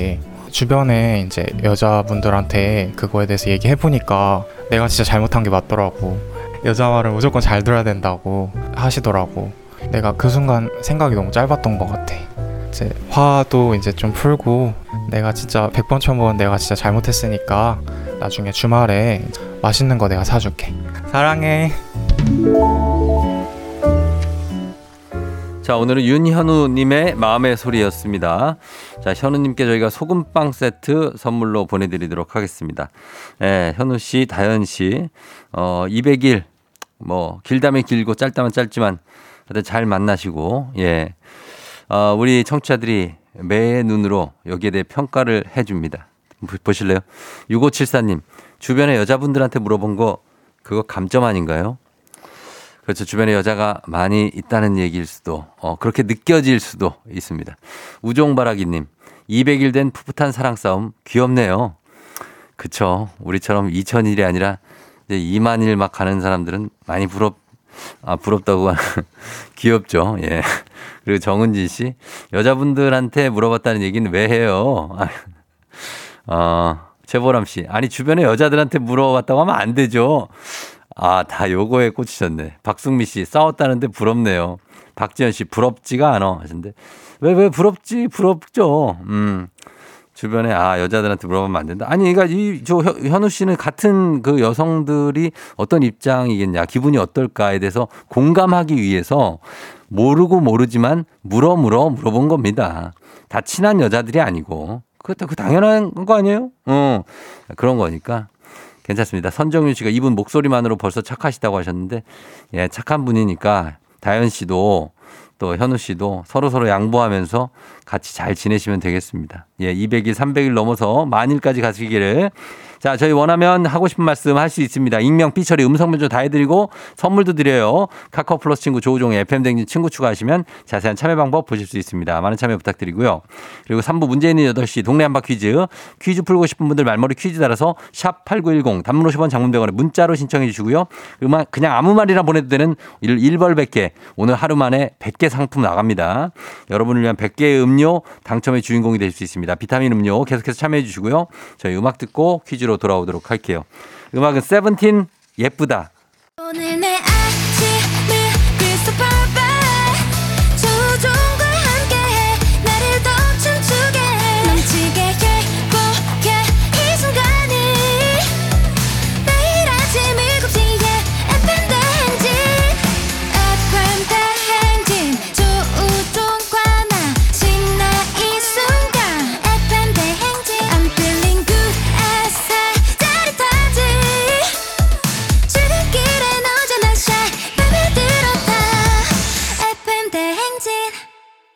주변에 이제 여자분들한테 그거에 대해서 얘기해보니까 내가 진짜 잘못한 게 맞더라고. 여자 말을 무조건 잘 들어야 된다고 하시더라고. 내가 그 순간 생각이 너무 짧았던 것 같아. 이제 화도 이제 좀 풀고 내가 진짜 100번 1000번 내가 진짜 잘못했으니까 나중에 주말에 맛있는 거 내가 사줄게. 사랑해. 자, 오늘은 윤현우님의 마음의 소리였습니다. 자, 현우님께 저희가 소금빵 세트 선물로 보내드리도록 하겠습니다. 예, 현우 씨, 다현 씨, 어, 200일, 뭐, 길다면 길고 짧다면 짧지만, 하여튼 잘 만나시고, 예. 어, 우리 청취자들이 매의 눈으로 여기에 대해 평가를 해줍니다. 보- 보실래요? 6574님, 주변에 여자분들한테 물어본 거, 그거 감점 아닌가요? 그렇죠. 주변에 여자가 많이 있다는 얘기일 수도, 어, 그렇게 느껴질 수도 있습니다. 우종바라기님, 200일 된 풋풋한 사랑 싸움, 귀엽네요. 그쵸. 우리처럼 2000일이 아니라 이제 2만 일 막 가는 사람들은 많이 부럽, 아, 부럽다고 귀엽죠. 예. 그리고 정은진 씨, 여자분들한테 물어봤다는 얘기는 왜 해요? 아, 어, 최보람 씨, 아니, 주변에 여자들한테 물어봤다고 하면 안 되죠. 아, 다 요거에 꽂히셨네. 박승미 씨, 싸웠다는데 부럽네요. 박지현 씨, 부럽지가 않아. 하신데. 왜, 왜 부럽지? 부럽죠. 음. 주변에, 아, 여자들한테 물어보면 안 된다. 아니, 그러니까 이, 저, 현- 현우 씨는 같은 그 여성들이 어떤 입장이겠냐, 기분이 어떨까에 대해서 공감하기 위해서 모르고 모르지만 물어 물어 물어본 겁니다. 다 친한 여자들이 아니고. 그것도 그 당연한 거 아니에요? 어. 그런 거니까. 괜찮습니다. 선정윤 씨가 이분 목소리만으로 벌써 착하시다고 하셨는데, 예, 착한 분이니까 다현 씨도 또 현우 씨도 서로 서로 양보하면서 같이 잘 지내시면 되겠습니다. 예, 200일, 300일 넘어서 만일까지 가시기를. 자, 저희 원하면 하고 싶은 말씀 할 수 있습니다. 익명, 삐처리, 음성 변조 다 해드리고 선물도 드려요. 카카오 플러스 친구 조우종의 FM댕진 친구 추가하시면 자세한 참여 방법 보실 수 있습니다. 많은 참여 부탁드리고요. 그리고 3부 문제 있는 8시 동네 한바 퀴즈. 퀴즈 풀고 싶은 분들 말머리 퀴즈 달아서 샵 8910 단문 50원 장문 100원에 문자로 신청해 주시고요. 음악 그냥 아무 말이나 보내도 되는 1벌 100개. 오늘 하루 만에 100개 상품 나갑니다. 여러분을 위한 100개의 음료 당첨의 주인공이 될 수 있습니다. 비타민 음료 계속해서 참여해 주시고요. 저희 음악 듣고 퀴즈로 돌아오도록 할게요. 음악은 세븐틴 예쁘다. 오늘 내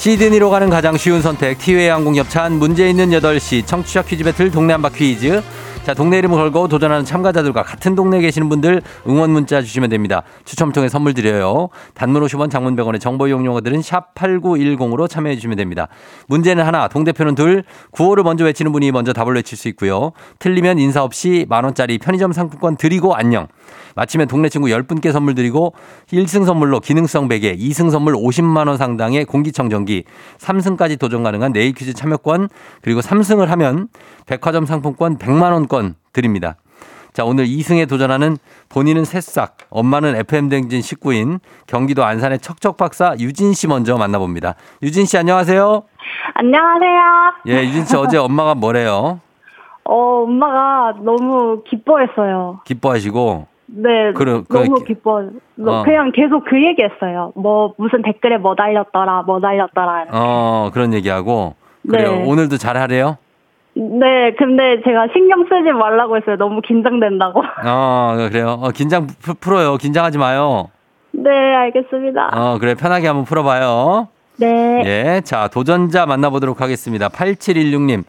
시드니로 가는 가장 쉬운 선택 티웨이 항공 협찬 문제 있는 8시 청취자 퀴즈 배틀 동네 한바 퀴즈. 자 동네 이름을 걸고 도전하는 참가자들과 같은 동네에 계시는 분들 응원 문자 주시면 됩니다. 추첨을 통해 선물 드려요. 단문 50원 장문 100원의 정보 이용료들은 샵 8910으로 참여해 주시면 됩니다. 문제는 하나 동대표는 둘 구호를 먼저 외치는 분이 먼저 답을 외칠 수 있고요. 틀리면 인사 없이 만원짜리 편의점 상품권 드리고 안녕 마치면 동네 친구 10분께 선물 드리고 1승 선물로 기능성 베개, 2승 선물 50만 원 상당의 공기청정기, 3승까지 도전 가능한 네일 퀴즈 참여권, 그리고 3승을 하면 백화점 상품권 100만 원권 드립니다. 자, 오늘 2승에 도전하는 본인은 새싹, 엄마는 FM댕진 식구인 경기도 안산의 척척박사 유진 씨 먼저 만나봅니다. 유진 씨 안녕하세요. 안녕하세요. 예, 유진 씨 어제 엄마가 뭐래요? 어, 엄마가 너무 기뻐했어요. 기뻐하시고 네, 그래, 너무 그- 기뻐. 어. 그냥 계속 그 얘기했어요. 뭐 무슨 댓글에 뭐 달렸더라, 뭐 달렸더라. 어 그런 얘기하고 그래요. 네. 오늘도 잘하래요? 네, 근데 제가 신경 쓰지 말라고 했어요. 너무 긴장된다고. 어 그래요. 어, 긴장 푸- 풀어요. 긴장하지 마요. 네, 알겠습니다. 어 그래 편하게 한번 풀어봐요. 네. 예, 자 도전자 만나보도록 하겠습니다. 8716님.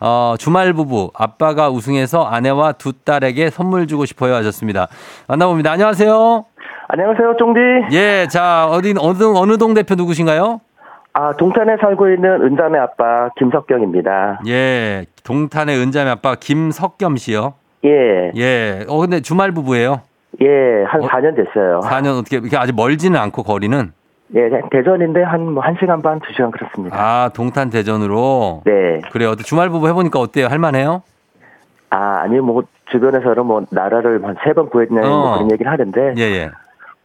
어, 주말 부부 아빠가 우승해서 아내와 두 딸에게 선물 주고 싶어요 하셨습니다. 만나봅니다. 안녕하세요. 안녕하세요, 쫑디. 예, 자 어디 어느 어느 동 대표 누구신가요? 아, 동탄에 살고 있는 은자매 아빠 김석경입니다. 예, 동탄의 은자매 아빠 김석겸 씨요. 예, 예, 어 근데 주말 부부예요. 예, 한 어? 4년 됐어요. 4년 어떻게 이렇게 아직 멀지는 않고 거리는 예, 대전인데 한, 뭐, 1시간 반, 2시간 그렇습니다. 아 동탄 대전으로 네. 그래요. 주말 부부 해 보니까 어때요? 할 만해요? 아, 아니, 뭐, 주변에서는 뭐, 나라를 한 세 번 구했냐, 어. 뭐 그런 얘기를 하는데, 예, 예.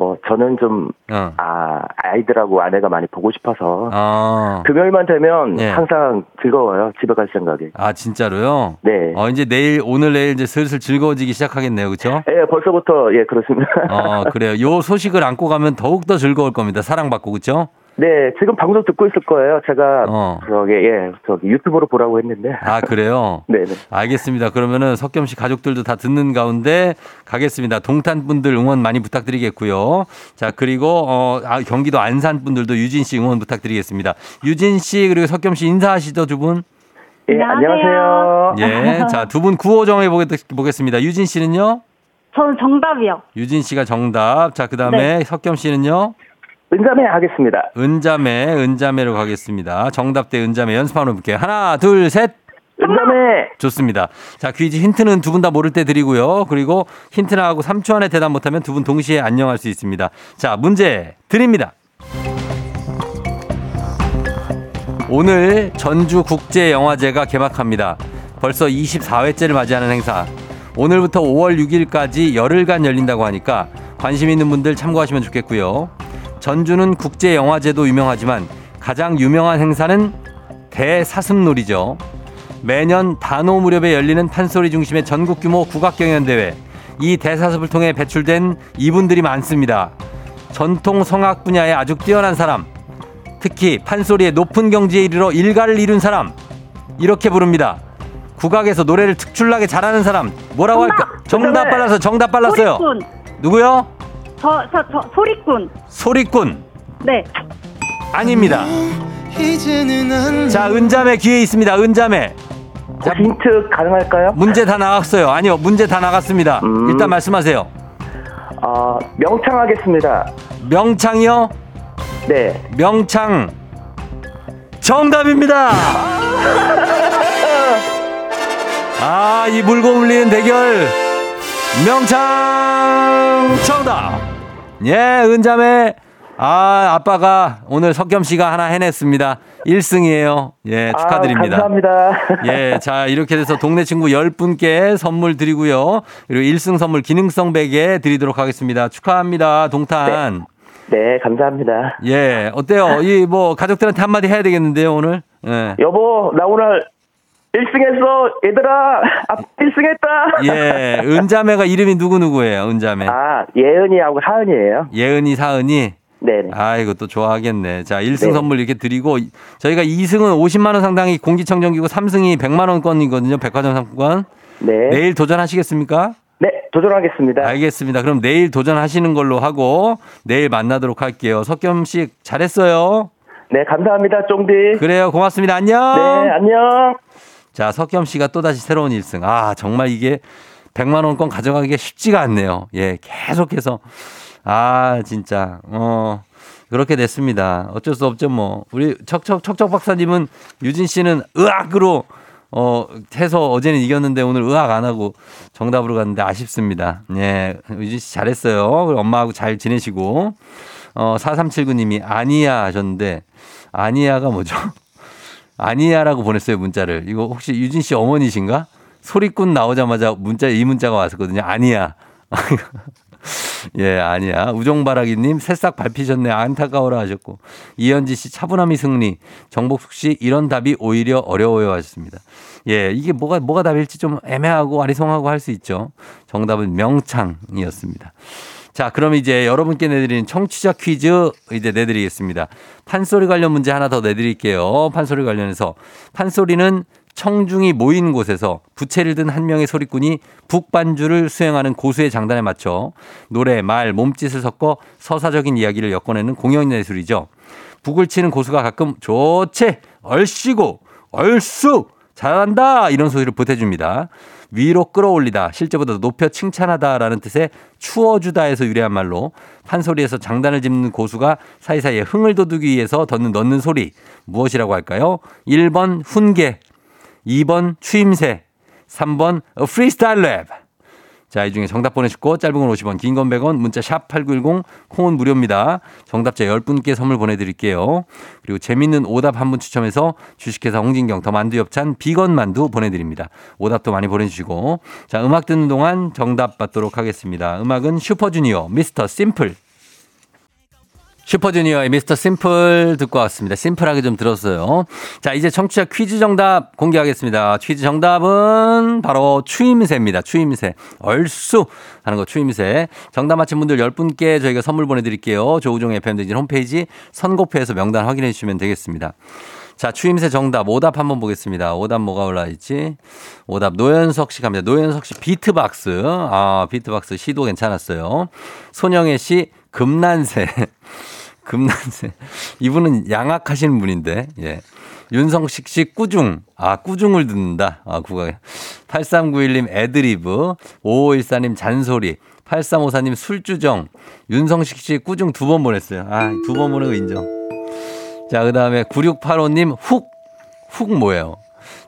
뭐, 저는 좀, 어. 아, 아이들하고 아내가 많이 보고 싶어서, 어. 금요일만 되면 예. 항상 즐거워요. 집에 갈 생각이. 아 진짜로요? 네. 어 이제 내일 오늘 내일 이제 슬슬 즐거워지기 시작하겠네요, 그렇죠? 예, 벌써부터, 예, 그렇습니다. 어 그래요. 요 소식을 안고 가면 더욱 더 즐거울 겁니다. 사랑받고 그렇죠? 네, 지금 방송 듣고 있을 거예요. 제가, 어. 저기, 예, 저기 유튜브로 보라고 했는데. 아 그래요? 네네. 알겠습니다. 그러면은 석겸 씨 가족들도 다 듣는 가운데 가겠습니다. 동탄 분들 응원 많이 부탁드리겠고요. 자 그리고 어 아, 경기도 안산 분들도 유진 씨 응원 부탁드리겠습니다. 유진 씨 그리고 석겸 씨 인사하시죠 두 분. 예, 안녕하세요. 안녕하세요. 예, 자 두 분 구호 정해 보겠습니다. 유진 씨는요? 저는 정답이요. 유진 씨가 정답. 자 그다음에 석겸 씨는요? 은자매 하겠습니다. 은자매, 은자매로 가겠습니다. 정답 대 은자매 연습 한번 볼게요. 하나, 둘, 셋. 은자매! 좋습니다. 자, 퀴즈 힌트는 두 분 다 모를 때 드리고요. 그리고 힌트 나하고 3초 안에 대답 못하면 두 분 동시에 안녕할 수 있습니다. 자, 문제 드립니다. 오늘 전주국제영화제가 개막합니다. 벌써 24회째를 맞이하는 행사. 오늘부터 5월 6일까지 열흘간 열린다고 하니까 관심 있는 분들 참고하시면 좋겠고요. 전주는 국제영화제도 유명하지만 가장 유명한 행사는 대사슴놀이죠. 매년 단오 무렵에 열리는 판소리 중심의 전국 규모 국악 경연 대회. 이 대사습을 통해 배출된 이분들이 많습니다. 전통 성악 분야에 아주 뛰어난 사람. 특히 판소리의 높은 경지에 이르러 일가를 이룬 사람. 이렇게 부릅니다. 국악에서 노래를 특출나게 잘하는 사람. 뭐라고 할까? 정답 빨라서 정답 빨랐어요. 누구요? 저, 저, 저, 소리꾼. 소리꾼. 네. 아닙니다. 자, 은자매 귀에 있습니다. 은자매. 자, 힌트 가능할까요? 문제 다 나갔어요. 아니요, 문제 다 나갔습니다. 음. 일단 말씀하세요. 아, 명창 하겠습니다. 명창이요? 네. 명창. 정답입니다. 아, 이 물고 물리는 대결. 명창 정답. 예, 은자매. 아, 아빠가 오늘 석겸 씨가 하나 해냈습니다. 1승이에요. 예, 축하드립니다. 아, 감사합니다. 예, 자, 이렇게 돼서 동네 친구 10분께 선물 드리고요. 그리고 1승 선물 기능성 베개 드리도록 하겠습니다. 축하합니다. 동탄. 네, 감사합니다. 예, 어때요? 이 뭐 가족들한테 한마디 해야 되겠는데요, 오늘? 예. 여보, 나 오늘 1승했어. 얘들아, 아, 1승했다. 예, 은자매가 이름이 누구누구예요, 은자매? 아, 예은이하고 사은이에요. 예은이, 사은이? 네네. 아이고, 또 좋아하겠네. 자, 1승 네. 선물 이렇게 드리고, 저희가 2승은 50만 원 상당히 공기청정기고 3승이 100만 원권이거든요, 백화점 상품권. 네. 내일 도전하시겠습니까? 네, 도전하겠습니다. 알겠습니다. 그럼 내일 도전하시는 걸로 하고, 내일 만나도록 할게요. 석겸 씨, 잘했어요. 네, 감사합니다, 쫑디. 그래요, 고맙습니다. 안녕! 네, 안녕. 자, 석겸 씨가 또다시 새로운 1승. 아, 정말 이게 100만 원권 가져가기가 쉽지가 않네요. 예, 계속해서. 아, 진짜. 어. 그렇게 됐습니다. 어쩔 수 없죠, 뭐. 우리 척척 척척 박사님은 유진 씨는 의학으로 어, 해서 어제는 이겼는데 오늘 의학 안 하고 정답으로 갔는데 아쉽습니다. 예. 유진 씨 잘했어요. 그리고 엄마하고 잘 지내시고. 어, 4379님이 아니야 하셨는데 아니야가 뭐죠? 아니야라고 보냈어요, 문자를. 이거 혹시 유진 씨 어머니신가? 소리꾼 나오자마자 문자, 이 문자가 왔었거든요. 아니야. 예, 아니야. 우종바라기님, 새싹 밟히셨네. 안타까워라 하셨고. 이현지 씨, 차분함이 승리. 정복숙 씨, 이런 답이 오히려 어려워요 하셨습니다. 예, 이게 뭐가, 뭐가 답일지 좀 애매하고 아리송하고 할 수 있죠. 정답은 명창이었습니다. 자, 그럼 이제 여러분께 내드리는 청취자 퀴즈 이제 내드리겠습니다. 판소리 관련 문제 하나 더 내드릴게요. 판소리 관련해서. 판소리는 청중이 모인 곳에서 부채를 든 한 명의 소리꾼이 북반주를 수행하는 고수의 장단에 맞춰 노래, 말, 몸짓을 섞어 서사적인 이야기를 엮어내는 공연 예술이죠. 북을 치는 고수가 가끔 좋지, 얼씨고, 얼쑤, 잘한다 이런 소리를 보태줍니다. 위로 끌어올리다, 실제보다 높여 칭찬하다라는 뜻의 추어주다에서 유래한 말로 판소리에서 장단을 짚는 고수가 사이사이에 흥을 돋우기 위해서 덧는 넣는 소리 무엇이라고 할까요? 1번 훈계, 2번 추임새, 3번 프리스타일 랩. 자, 이 중에 정답 보내시고 짧은 건 50원, 긴 건 100원, 문자 샵 8910, 콩은 무료입니다. 정답자 10분께 선물 보내드릴게요. 그리고 재밌는 오답 한 분 추첨해서 주식회사 홍진경 더 만두 엽찬 비건 만두 보내드립니다. 오답도 많이 보내주시고. 자, 음악 듣는 동안 정답 받도록 하겠습니다. 음악은 슈퍼주니어, 미스터 심플. 슈퍼주니어의 미스터 심플 듣고 왔습니다. 심플하게 좀 들었어요. 자, 이제 청취자 퀴즈 정답 공개하겠습니다. 퀴즈 정답은 바로 추임새입니다. 추임새. 얼쑤 하는 거 추임새. 정답 맞힌 분들 10분께 저희가 선물 보내드릴게요. 조우종 FM대진 홈페이지 선곡표에서 명단 확인해 주시면 되겠습니다. 자, 추임새 정답, 오답 한번 보겠습니다. 오답 뭐가 올라 있지? 오답 노현석 씨 갑니다. 노현석 씨 비트박스. 아, 비트박스 시도 괜찮았어요. 손영애 씨 금난새. 금난새. 이분은 양악하시는 분인데, 예. 윤성식 씨 꾸중. 아, 꾸중을 듣는다. 아, 국악에. 8391님 애드리브. 5514님 잔소리. 8354님 술주정. 윤성식 씨 꾸중 두 번 보냈어요. 아, 두 번 보내고 인정. 자, 그 다음에 9685님 훅. 훅 뭐예요?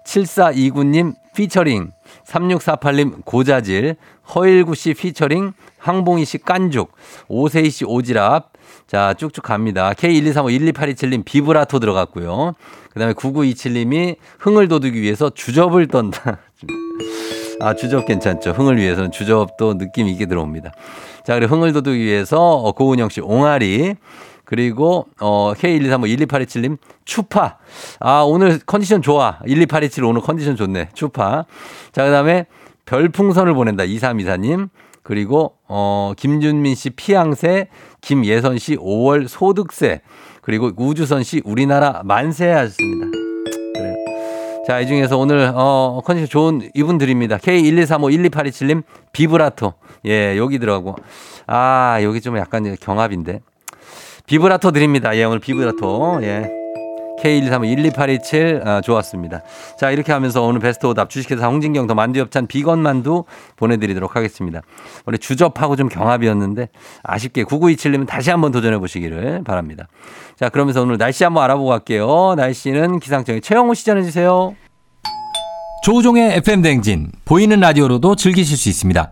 7429님 피처링. 3648님 고자질. 허일구 씨 피처링. 황봉희 씨 깐죽. 오세희 씨 오지랖. 자, 쭉쭉 갑니다. K123512827님 비브라토 들어갔고요. 그 다음에 9927님이 흥을 돋우기 위해서 주접을 떤다. 아, 주접 괜찮죠. 흥을 위해서는 주접도 느낌 있게 들어옵니다. 자, 그리고 흥을 돋우기 위해서 어, 고은영 씨 옹알이. 그리고 어 K123512827님 추파. 아, 오늘 컨디션 좋아. 12827 오늘 컨디션 좋네. 추파. 자, 그다음에 별풍선을 보낸다. 2324님. 그리고 어 김준민 씨 피양새, 김예선 씨 5월 소득세. 그리고 우주선 씨 우리나라 만세 하셨습니다. 자, 이 중에서 오늘 어 컨디션 좋은 이분들입니다. K123512827님 비브라토. 예, 여기 들어가고. 아, 여기 좀 약간 경합인데. 비브라토 드립니다. 예, 오늘 비브라토. 예. K1231287 아, 좋았습니다. 자 이렇게 하면서 오늘 베스트 오답 주식회사 홍진경 더 만두엽찬 비건 만두 보내드리도록 하겠습니다. 우리 주접하고 좀 경합이었는데 아쉽게 9927님은 다시 한번 도전해 보시기를 바랍니다. 자 그러면서 오늘 날씨 한번 알아보고 갈게요. 날씨는 기상청의 최영호 씨 전해주세요. 조우종의 FM 댕진 보이는 라디오로도 즐기실 수 있습니다.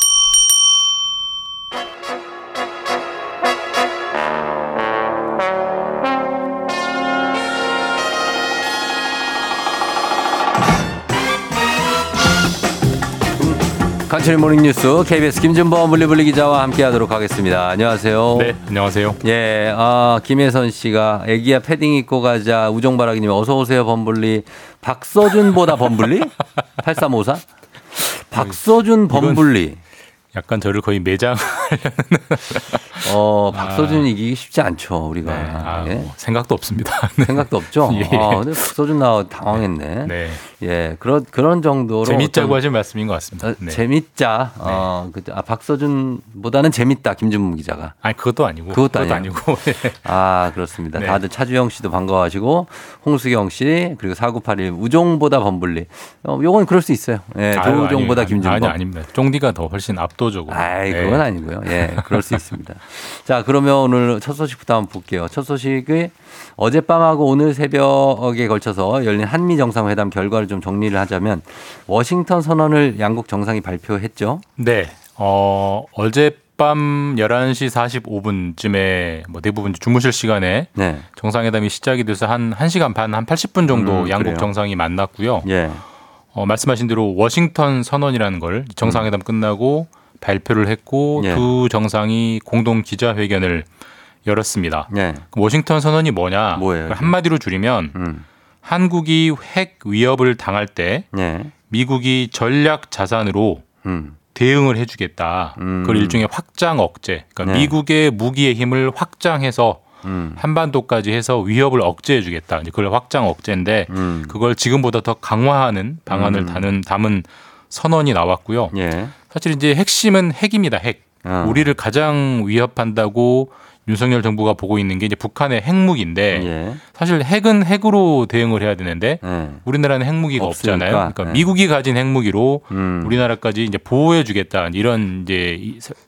간추리 모닝뉴스 KBS 김준범 물리블리 기자와 함께하도록 하겠습니다. 안녕하세요. 네, 안녕하세요. 예, 아, 김혜선 씨가 애기야 패딩 입고 가자 우종바라기님 어서 오세요 범블리 박서준보다 범블리 8354 박서준 범블리 약간 저를 거의 매장 어 박서준 이기기 쉽지 않죠 우리가 네, 아, 예. 뭐 생각도 없습니다. 생각도 없죠. 예. 아, 근데 박서준 나와 당황했네. 네. 예, 그런 그런 정도로 재밌자고 어떤- 하신 말씀인 것 같습니다. 어, 네. 재밌자. 어, 그, 아, 박서준보다는 재밌다. 김준문 기자가. 아니 그것도 아니고 그것도 아니에요. 아니고 아, 그렇습니다. 네. 다들 차주영 씨도 반가워하시고, 홍수경 씨, 그리고 4981, 우종보다 범블리. 어, 요건 그럴 수 있어요. 예, 조우종보다. 김준범. 아니 아닙니다. 쫑디가 더 훨씬 압도적으로. 아이, 네. 그건 아니고요. 예, 그럴 수 있습니다. 자, 그러면 오늘 첫 소식부터 한번 볼게요. 첫 소식이 어젯밤하고 오늘 새벽에 걸쳐서 열린 한미 정상회담 결과를 좀 정리를 하자면 워싱턴 선언을 양국 정상이 발표했죠. 네. 어, 어젯밤 11시 45분쯤에 뭐 대부분 주무실 시간에 네. 정상회담이 시작이 돼서 한 1시간 반, 한 80분 정도 음, 양국 그래요? 정상이 만났고요. 예. 어, 말씀하신 대로 워싱턴 선언이라는 걸 정상회담 끝나고 발표를 했고 음. 예. 두 정상이 공동 기자회견을 열었습니다. 예. 그 워싱턴 선언이 뭐냐? 뭐예요, 한마디로 줄이면 음. 한국이 핵 위협을 당할 때 예. 미국이 전략 자산으로 음. 대응을 해주겠다. 음. 그걸 일종의 확장 억제. 그러니까 네. 미국의 무기의 힘을 확장해서 음. 한반도까지 해서 위협을 억제해주겠다. 이제 그걸 확장 억제인데 음. 그걸 지금보다 더 강화하는 방안을 음. 담은, 담은 선언이 나왔고요. 예. 사실 이제 핵심은 핵입니다. 핵. 어. 우리를 가장 위협한다고 윤석열 정부가 보고 있는 게 이제 북한의 핵무기인데 예. 사실 핵은 핵으로 대응을 해야 되는데 예. 우리나라는 핵무기가 없으니까. 없잖아요. 그러니까 네. 미국이 가진 핵무기로 음. 우리나라까지 이제 보호해주겠다 이런 이제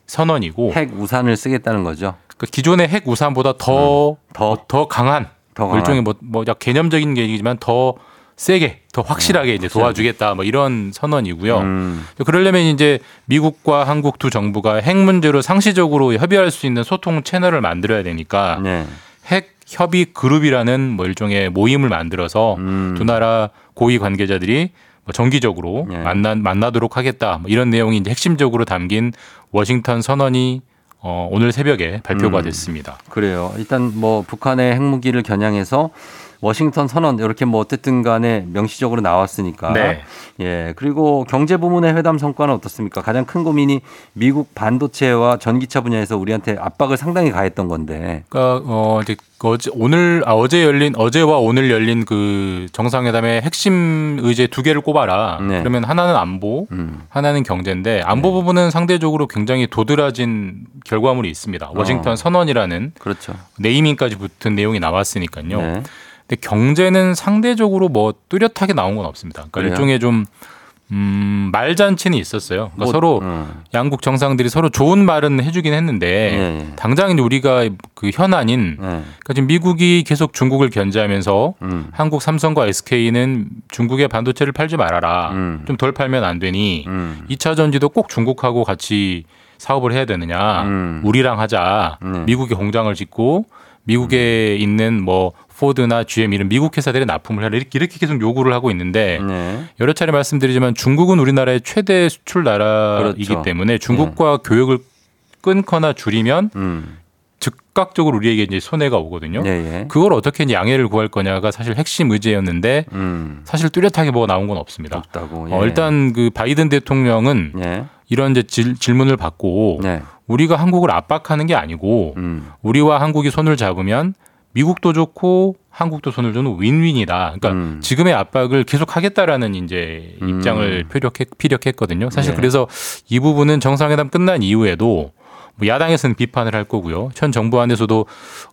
선언이고 핵 우산을 쓰겠다는 거죠. 그 기존의 핵 우산보다 더 음. 더. 더 강한 더 강한. 일종의 뭐, 뭐 개념적인 얘기지만 더 세게 더 확실하게 이제 도와주겠다 뭐 이런 선언이고요. 음. 그러려면 이제 미국과 한국 두 정부가 핵 문제로 상시적으로 협의할 수 있는 소통 채널을 만들어야 되니까 네. 핵 협의 그룹이라는 뭐 일종의 모임을 만들어서 음. 두 나라 고위 관계자들이 뭐 정기적으로 예. 만나 만나도록 하겠다. 뭐 이런 내용이 이제 핵심적으로 담긴 워싱턴 선언이 어, 오늘 새벽에 발표가 음. 됐습니다. 그래요. 일단 뭐 북한의 핵무기를 겨냥해서 워싱턴 선언 이렇게 뭐 어쨌든 간에 명시적으로 나왔으니까. 네. 예. 그리고 경제 부문의 회담 성과는 어떻습니까? 가장 큰 고민이 미국 반도체와 전기차 분야에서 우리한테 압박을 상당히 가했던 건데. 그러니까 어 이제 어제 오늘 아 어제 열린 어제와 오늘 열린 그 정상회담의 핵심 의제 두 개를 꼽아라. 네. 그러면 하나는 안보, 음. 하나는 경제인데 안보 부분은 상대적으로 굉장히 도드라진 결과물이 있습니다. 워싱턴 어. 선언이라는 그렇죠. 네이밍까지 붙은 내용이 나왔으니까요. 네. 근데 경제는 상대적으로 뭐 뚜렷하게 나온 건 없습니다. 그러니까 그래요? 일종의 좀 음, 말잔치는 있었어요. 그러니까 뭐, 서로 음. 양국 정상들이 서로 좋은 말은 해주긴 했는데 예, 예. 당장 이제 우리가 그 현안인 네. 그러니까 지금 미국이 계속 중국을 견제하면서 음. 한국 삼성과 SK는 중국의 반도체를 팔지 말아라. 음. 좀덜 팔면 안 되니 음. 2차 전지도 꼭 중국하고 같이 사업을 해야 되느냐. 음. 우리랑 하자. 네. 미국에 공장을 짓고 미국에 있는 뭐 포드나 GM 이런 미국 회사들의 납품을 하라. 이렇게, 이렇게 계속 요구를 하고 있는데 네. 여러 차례 말씀드리지만 중국은 우리나라의 최대 수출 나라이기 그렇죠. 때문에 중국과 교역을 끊거나 줄이면 음. 즉각적으로 우리에게 이제 손해가 오거든요. 예, 예. 그걸 어떻게 양해를 구할 거냐가 사실 핵심 의제였는데 음. 사실 뚜렷하게 뭐가 나온 건 없습니다. 없다고. 어, 예. 일단 그 바이든 대통령은 예. 이런 이제 질, 질문을 받고 네. 우리가 한국을 압박하는 게 아니고 음. 우리와 한국이 손을 잡으면 미국도 좋고 한국도 손을 주는 윈윈이다. 그러니까 음. 지금의 압박을 계속 하겠다라는 이제 음. 입장을 피력했, 피력했거든요. 사실 네. 그래서 이 부분은 정상회담 끝난 이후에도 뭐 야당에서는 비판을 할 거고요. 현 정부 안에서도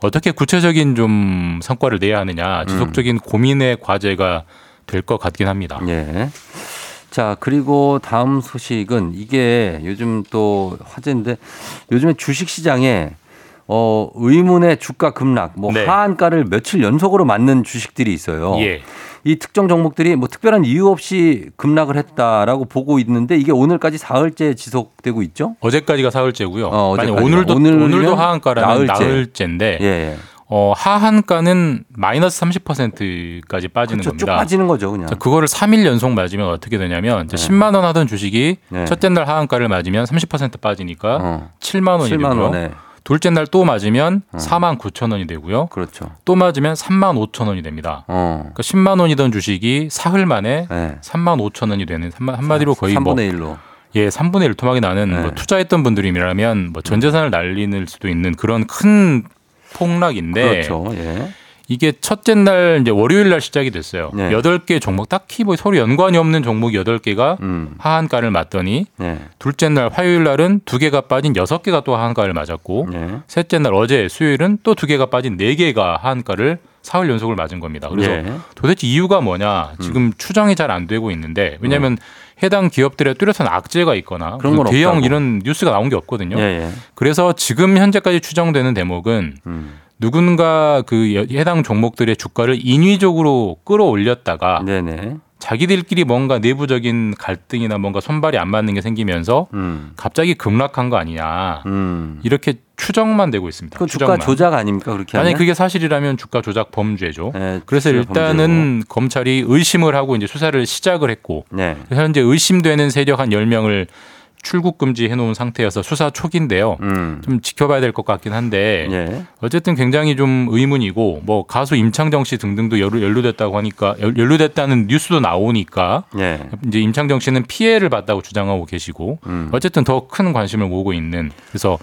어떻게 구체적인 좀 성과를 내야 하느냐 지속적인 고민의 과제가 될 것 같긴 합니다. 예. 자, 그리고 다음 소식은 이게 요즘 또 화제인데 요즘에 주식 시장에 어, 의문의 주가 급락, 뭐 네. 하한가를 며칠 연속으로 맞는 주식들이 있어요. 예. 이 특정 종목들이 뭐 특별한 이유 없이 급락을 했다라고 보고 있는데 이게 오늘까지 사흘째 지속되고 있죠? 어제까지가 사흘째고요. 어, 어제까지가. 오늘도 오늘도 하한가라는 나흘째. 나흘째인데 예, 예. 어, 하한가는 마이너스 30%까지 빠지는 그렇죠. 쭉 겁니다. 빠지는 거죠, 그냥. 자, 그거를 3일 연속 맞으면 어떻게 되냐면 이제 10만 원 하던 주식이 네. 첫째 날 하한가를 맞으면 30% 빠지니까 어. 7만 원이 7만 되고요. 원에. 둘째 날 또 맞으면 4만 9천 원이 되고요. 그렇죠. 또 맞으면 3만 5천 원이 됩니다. 어. 그러니까 10만 원이던 주식이 사흘 만에 네. 3만 5천 원이 되는 한마- 한마디로 거의 3분의 뭐 1로. 예, 3분의 1 토막이 나는 네. 뭐 투자했던 분들이라면 뭐 전 재산을 날리는 수도 있는 그런 큰 폭락인데 그렇죠. 예. 이게 첫째 날 이제 월요일 날 시작이 됐어요. 네. 여덟 개 종목 딱히 뭐 서로 연관이 없는 종목 여덟 개가 음. 하한가를 맞더니 네. 둘째 날 화요일 날은 두 개가 빠진 여섯 개가 또 하한가를 맞았고 네. 셋째 날 어제 수요일은 또 두 개가 빠진 네 개가 하한가를 사흘 연속을 맞은 겁니다. 그래서 예. 도대체 이유가 뭐냐 지금 추정이 잘 안 되고 있는데 왜냐하면 해당 기업들의 뚜렷한 악재가 있거나 그런 건 대형 없다고. 이런 뉴스가 나온 게 없거든요. 예, 예. 그래서 지금 현재까지 추정되는 대목은 음. 누군가 그 여- 해당 종목들의 주가를 인위적으로 끌어올렸다가 네네. 자기들끼리 뭔가 내부적인 갈등이나 뭔가 손발이 안 맞는 게 생기면서 음. 갑자기 급락한 거 아니냐 이렇게 추정만 되고 있습니다. 그 주가. 조작 아닙니까 그렇게 만약? 그게 사실이라면 주가 조작 범죄죠. 그래서 주가 일단은 검찰이 의심을 하고 이제 수사를 시작을 했고 네. 현재 의심되는 세력 한 10명을 출국 금지 해 놓은 상태여서 수사 초기인데요. 음. 좀 지켜봐야 될 것 같긴 한데 예. 어쨌든 굉장히 좀 의문이고 뭐 가수 임창정 씨 등등도 연루, 연루됐다고 하니까 연- 연루됐다는 뉴스도 나오니까 예. 이제 임창정 씨는 피해를 봤다고 주장하고 계시고 음. 어쨌든 더 큰 관심을 모으고 있는 그래서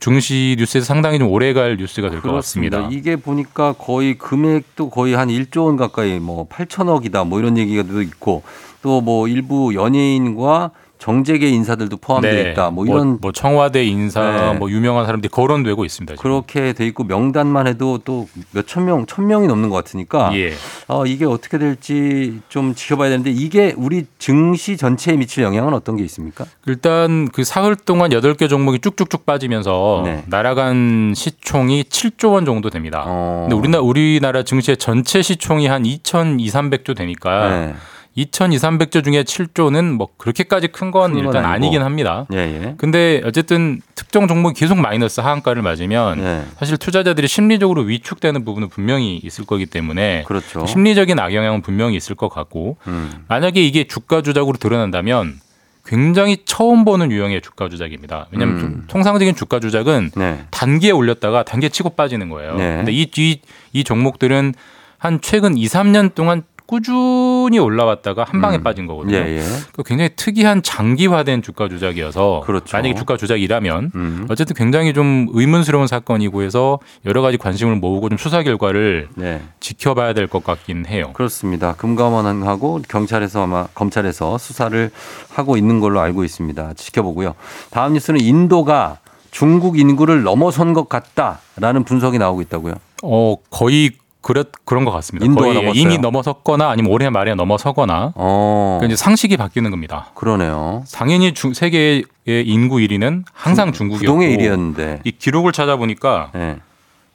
중시 뉴스에서 상당히 좀 오래갈 뉴스가 될 것 같습니다. 이게 보니까 거의 금액도 거의 한 1조 원 가까이 뭐 8천억이다 뭐 이런 얘기가 또 있고 또 뭐 일부 연예인과 정재계 인사들도 포함되어 있다 뭐 이런 뭐 청와대 인사 네. 뭐 유명한 사람들이 거론되고 있습니다. 지금. 그렇게 돼 있고 명단만 해도 또 몇천 명, 천 명이 넘는 것 같으니까 예. 어, 이게 어떻게 될지 좀 지켜봐야 되는데 이게 우리 증시 전체에 미칠 영향은 어떤 게 있습니까? 일단 그 사흘 동안 8개 종목이 쭉쭉쭉 빠지면서 네. 날아간 시총이 7조 원 정도 됩니다. 어. 근데 우리나라 우리나라 증시의 전체 시총이 한 2,200조 되니까 네. 2,200조 중에 7조는 뭐 그렇게까지 큰건 큰건 일단 아니고. 아니긴 합니다. 예, 예. 근데 어쨌든 특정 종목이 계속 마이너스 하한가를 맞으면 네. 사실 투자자들이 심리적으로 위축되는 부분은 분명히 있을 거기 때문에 그렇죠. 심리적인 악영향은 분명히 있을 것 같고 음. 만약에 이게 주가 조작으로 드러난다면 굉장히 처음 보는 유형의 주가 조작입니다. 왜냐하면 음. 좀 통상적인 주가 조작은 네. 단기에 올렸다가 단기에 치고 빠지는 거예요. 네. 근데 이, 이, 이 종목들은 한 최근 2, 3년 동안 꾸준히 올라왔다가 한 방에 빠진 거거든요. 예, 예. 그 굉장히 특이한 장기화된 주가 조작이어서 그렇죠. 만약에 주가 조작이라면 음. 어쨌든 굉장히 좀 의문스러운 사건이고 해서 여러 가지 관심을 모으고 좀 수사 결과를 네. 지켜봐야 될 것 같긴 해요. 그렇습니다. 금감원하고 경찰에서 아마 검찰에서 수사를 하고 있는 걸로 알고 있습니다. 지켜보고요. 다음 뉴스는 인도가 중국 인구를 넘어선 것 같다라는 분석이 나오고 있다고요. 어 거의 그랬 그런 것 같습니다. 인도가 거의 넘었어요? 이미 넘어섰거나 아니면 올해 말에 넘어서거나 어. 그러니까 이제 상식이 바뀌는 겁니다. 그러네요. 당연히 중, 세계의 인구 1위는 항상 중 국이었고 부동의 1위였는데. 이 기록을 찾아보니까 네.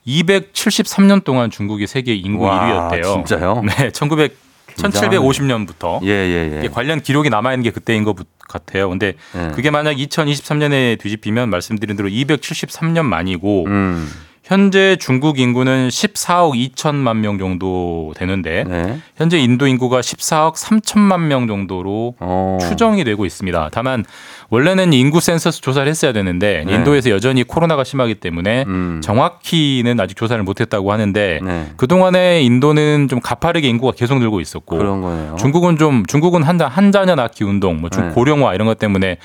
273년 동안 중국이 세계 인구 와, 1위였대요. 진짜요? 네, 1900 1750년부터 예, 예, 예. 관련 기록이 남아 있는 게 그때인 것 같아요. 근데 예. 그게 만약 2023년에 뒤집히면 말씀드린 대로 273년 만이고 음. 현재 중국 인구는 14억 2천만 명 정도 되는데 네. 현재 인도 인구가 14억 3천만 명 정도로 어. 추정이 되고 있습니다. 다만 원래는 인구 센서스 조사를 했어야 되는데 네. 인도에서 여전히 코로나가 심하기 때문에 음. 정확히는 아직 조사를 못했다고 하는데 네. 그 동안에 인도는 좀 가파르게 인구가 계속 늘고 있었고. 중국은 좀 중국은 한, 한 자녀 낳기 운동, 뭐 중- 네. 고령화 이런 것 때문에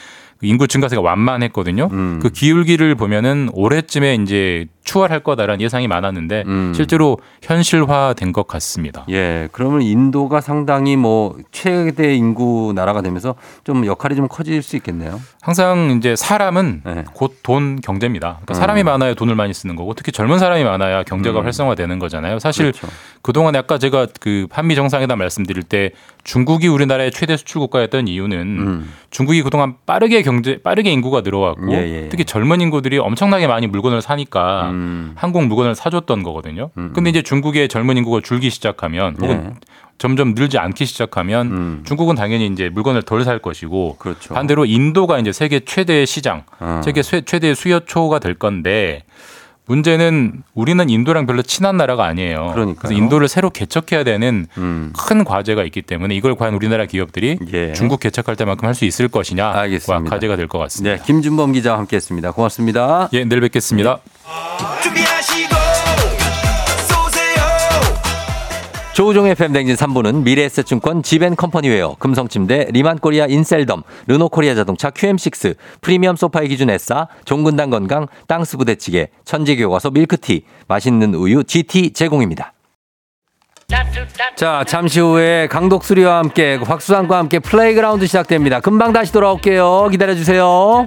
인구 증가세가 완만했거든요. 음. 그 기울기를 보면은 올해쯤에 이제 추월할 거다라는 예상이 많았는데 음. 실제로 현실화된 것 같습니다. 예, 그러면 인도가 상당히 뭐 최대 인구 나라가 되면서 좀 역할이 좀 커질 수 있겠네요. 항상 이제 사람은 네. 곧돈 경제입니다. 그러니까 음. 사람이 많아야 돈을 많이 쓰는 거고 특히 젊은 사람이 많아야 경제가 음. 활성화되는 거잖아요. 사실 그렇죠. 그동안 아까 제가 그 한미 정상회담 말씀드릴 때 중국이 우리나라의 최대 수출 국가였던 이유는 음. 중국이 그동안 빠르게 경제 빠르게 인구가 늘어왔고 예, 예, 예. 특히 젊은 인구들이 엄청나게 많이 물건을 사니까 음. 한국 물건을 사줬던 거거든요. 근데 이제 중국의 젊은 인구가 줄기 시작하면 혹은 네. 점점 늘지 않기 시작하면 음. 중국은 당연히 이제 물건을 덜 살 것이고 그렇죠. 반대로 인도가 이제 세계 최대 시장, 어. 세계 쇠- 최대 수요초가 될 건데 문제는 우리는 인도랑 별로 친한 나라가 아니에요. 그러니까요. 래서 인도를 새로 개척해야 되는 음. 큰 과제가 있기 때문에 이걸 과연 우리나라 기업들이 예. 중국 개척할 때만큼 할 수 있을 것이냐가 알겠습니다. 과제가 될 것 같습니다. 네, 김준범 기자와 함께했습니다. 고맙습니다. 예, 내일 뵙겠습니다. 준비하시고 조우종의 FM 대행진 3부는 미래에셋증권 지벤컴퍼니웨어, 금성침대, 리만코리아 인셀덤, 르노코리아 자동차 QM6, 프리미엄 소파의 기준 에싸, 종근당 건강, 땅스 부대찌개, 천재교과서 밀크티, 맛있는 우유 GT 제공입니다. 자, 잠시 후에 강독수리와 함께 곽수산과 함께 플레이그라운드 시작됩니다. 금방 다시 돌아올게요. 기다려주세요.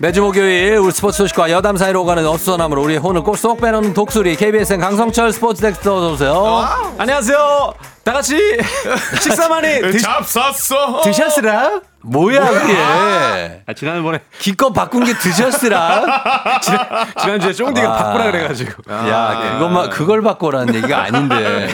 매주 목요일 우리 스포츠 소식과 여담 사이로 오가는 어수선함으로 우리의 혼을 꼴쏙 빼놓는 독수리 KBSN 강성철 스포츠 캐스터 어서 오세요. 안녕하세요. 다 같이 식사 많이 드, 잡쌌어. 드셨으라? 뭐야 그게? 아, 지난번에 기껏 바꾼 게 드셨으라. 지난, 지난주에 쫑디가 바꾸라 그래가지고. 야 그것만 그걸 바꿔라는 얘기가 아닌데.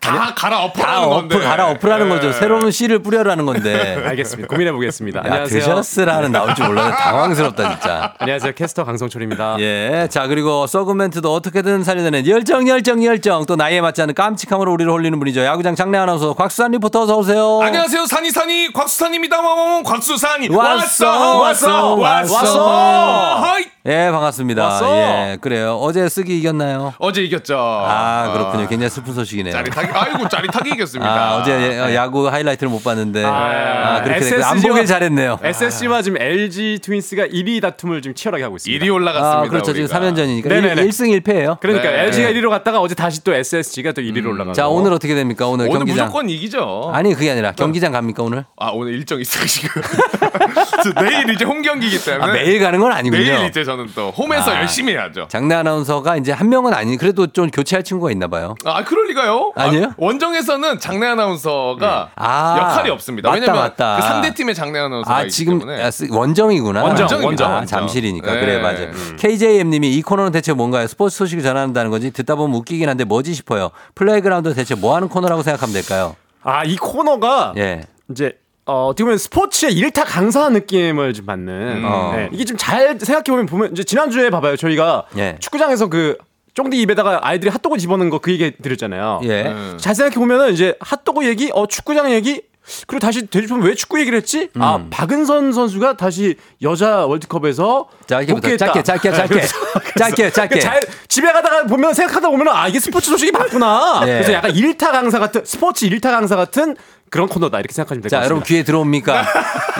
다 갈아 다 건데. 엎을 갈아 엎으라는 거죠. 네. 새로운 씨를 뿌려라는 건데. 알겠습니다. 고민해 보겠습니다. 야, 안녕하세요. 드셨으라는 나올 줄 몰랐네. 당황스럽다 진짜. 안녕하세요. 캐스터 강성철입니다. 예. 자, 그리고 썩은 멘트도 어떻게든 살려내는 열정, 열정, 열정. 또 나이에 맞지 않은 깜찍함으로 우리를 홀리는 분이죠. 야구장 장내 아나운서 곽수산 리포터 어서 오세요. 안녕하세요. 산이 산이 곽수산입니다. 와와와 곽수산이 왔어, 왔어, 왔어. 왔어. 예, 반갑습니다. 왔어. 예, 그래요. 어제 쓰기 이겼나요? 어제 이겼죠. 아, 그렇군요. 굉장히 슬픈 소식이네요. 짜릿하게 아이고 짜릿하게 이겼습니다. 아, 어제 예, 야구 하이라이트를 못 봤는데. 아, 그렇게 됐고. 안 SSG 와 보길 잘했네요. SSG와 지금 LG 트윈스가 1위 다툼을 지금 치열하게 하고 있습니다. 1위 올라갔습니다. 아, 그렇죠. 지금 우리가. 3연전이니까. 네네네. 1승 1패예요. 그러니까 네. LG가 1위로 갔다가 어제 다시 또 SSG가 또 1위로 올라가고. 자, 오늘 어떻게 됩니까? 오늘, 오늘 경기장. 무조건 이기죠. 아니, 그게 아니라 경기장 갑니까, 오늘? 아 오늘 일정 있으시고 내일 이제 홈 경기이기 때문에 아, 매일 가는 건 아니군요. 내일 이제 저는 또 홈에서 아. 열심히 해야죠. 장내 아나운서가 이제 한 명은 아니 그래도 좀 교체할 친구가 있나 봐요. 아 그럴 리가요? 아니 에요? 아, 원정에서는 장내 아나운서가 아, 역할이 없습니다. 맞다, 왜냐면 맞다. 그 상대 팀의 장내 아나운서가 아 지금 때문에 아, 쓰- 원정이구나. 원정, 원정입니다, 아, 원정. 잠실이니까 네. 그래 맞아. 음. KJM님이 이 코너는 대체 뭔가요? 스포츠 소식을 전한다는 거지 듣다 보면 웃기긴 한데 뭐지 싶어요. 플레이그라운드 대체 뭐 하는 코너라고 생각하면 될까요? 아, 이 코너가 예. 이제 어, 어떻게 보면 스포츠의 일타 강사 느낌을 좀 받는 어. 네, 이게 좀 잘 생각해 보면 보면 이제 지난주에 봐봐요 저희가 예. 축구장에서 그 쫑디 입에다가 아이들이 핫도그 집어넣는 거그 얘기 드렸잖아요. 예. 음. 잘 생각해 보면은 이제 핫도그 얘기, 어 축구장 얘기, 그리고 다시 되짚으면 왜 축구 얘기를 했지? 아 음. 박은선 선수가 다시 여자 월드컵에서 복귀했다. 짧게 짧게 짧게 그래서- 짧게 짧게. 잘 집에 가다가 보면 생각하다 보면 아 이게 스포츠 소식이 맞구나. 예. 그래서 약간 일타 강사 같은 스포츠 일타 강사 같은 그런 코너다 이렇게 생각하시면 될것 자, 같습니다. 여러분 귀에 들어옵니까?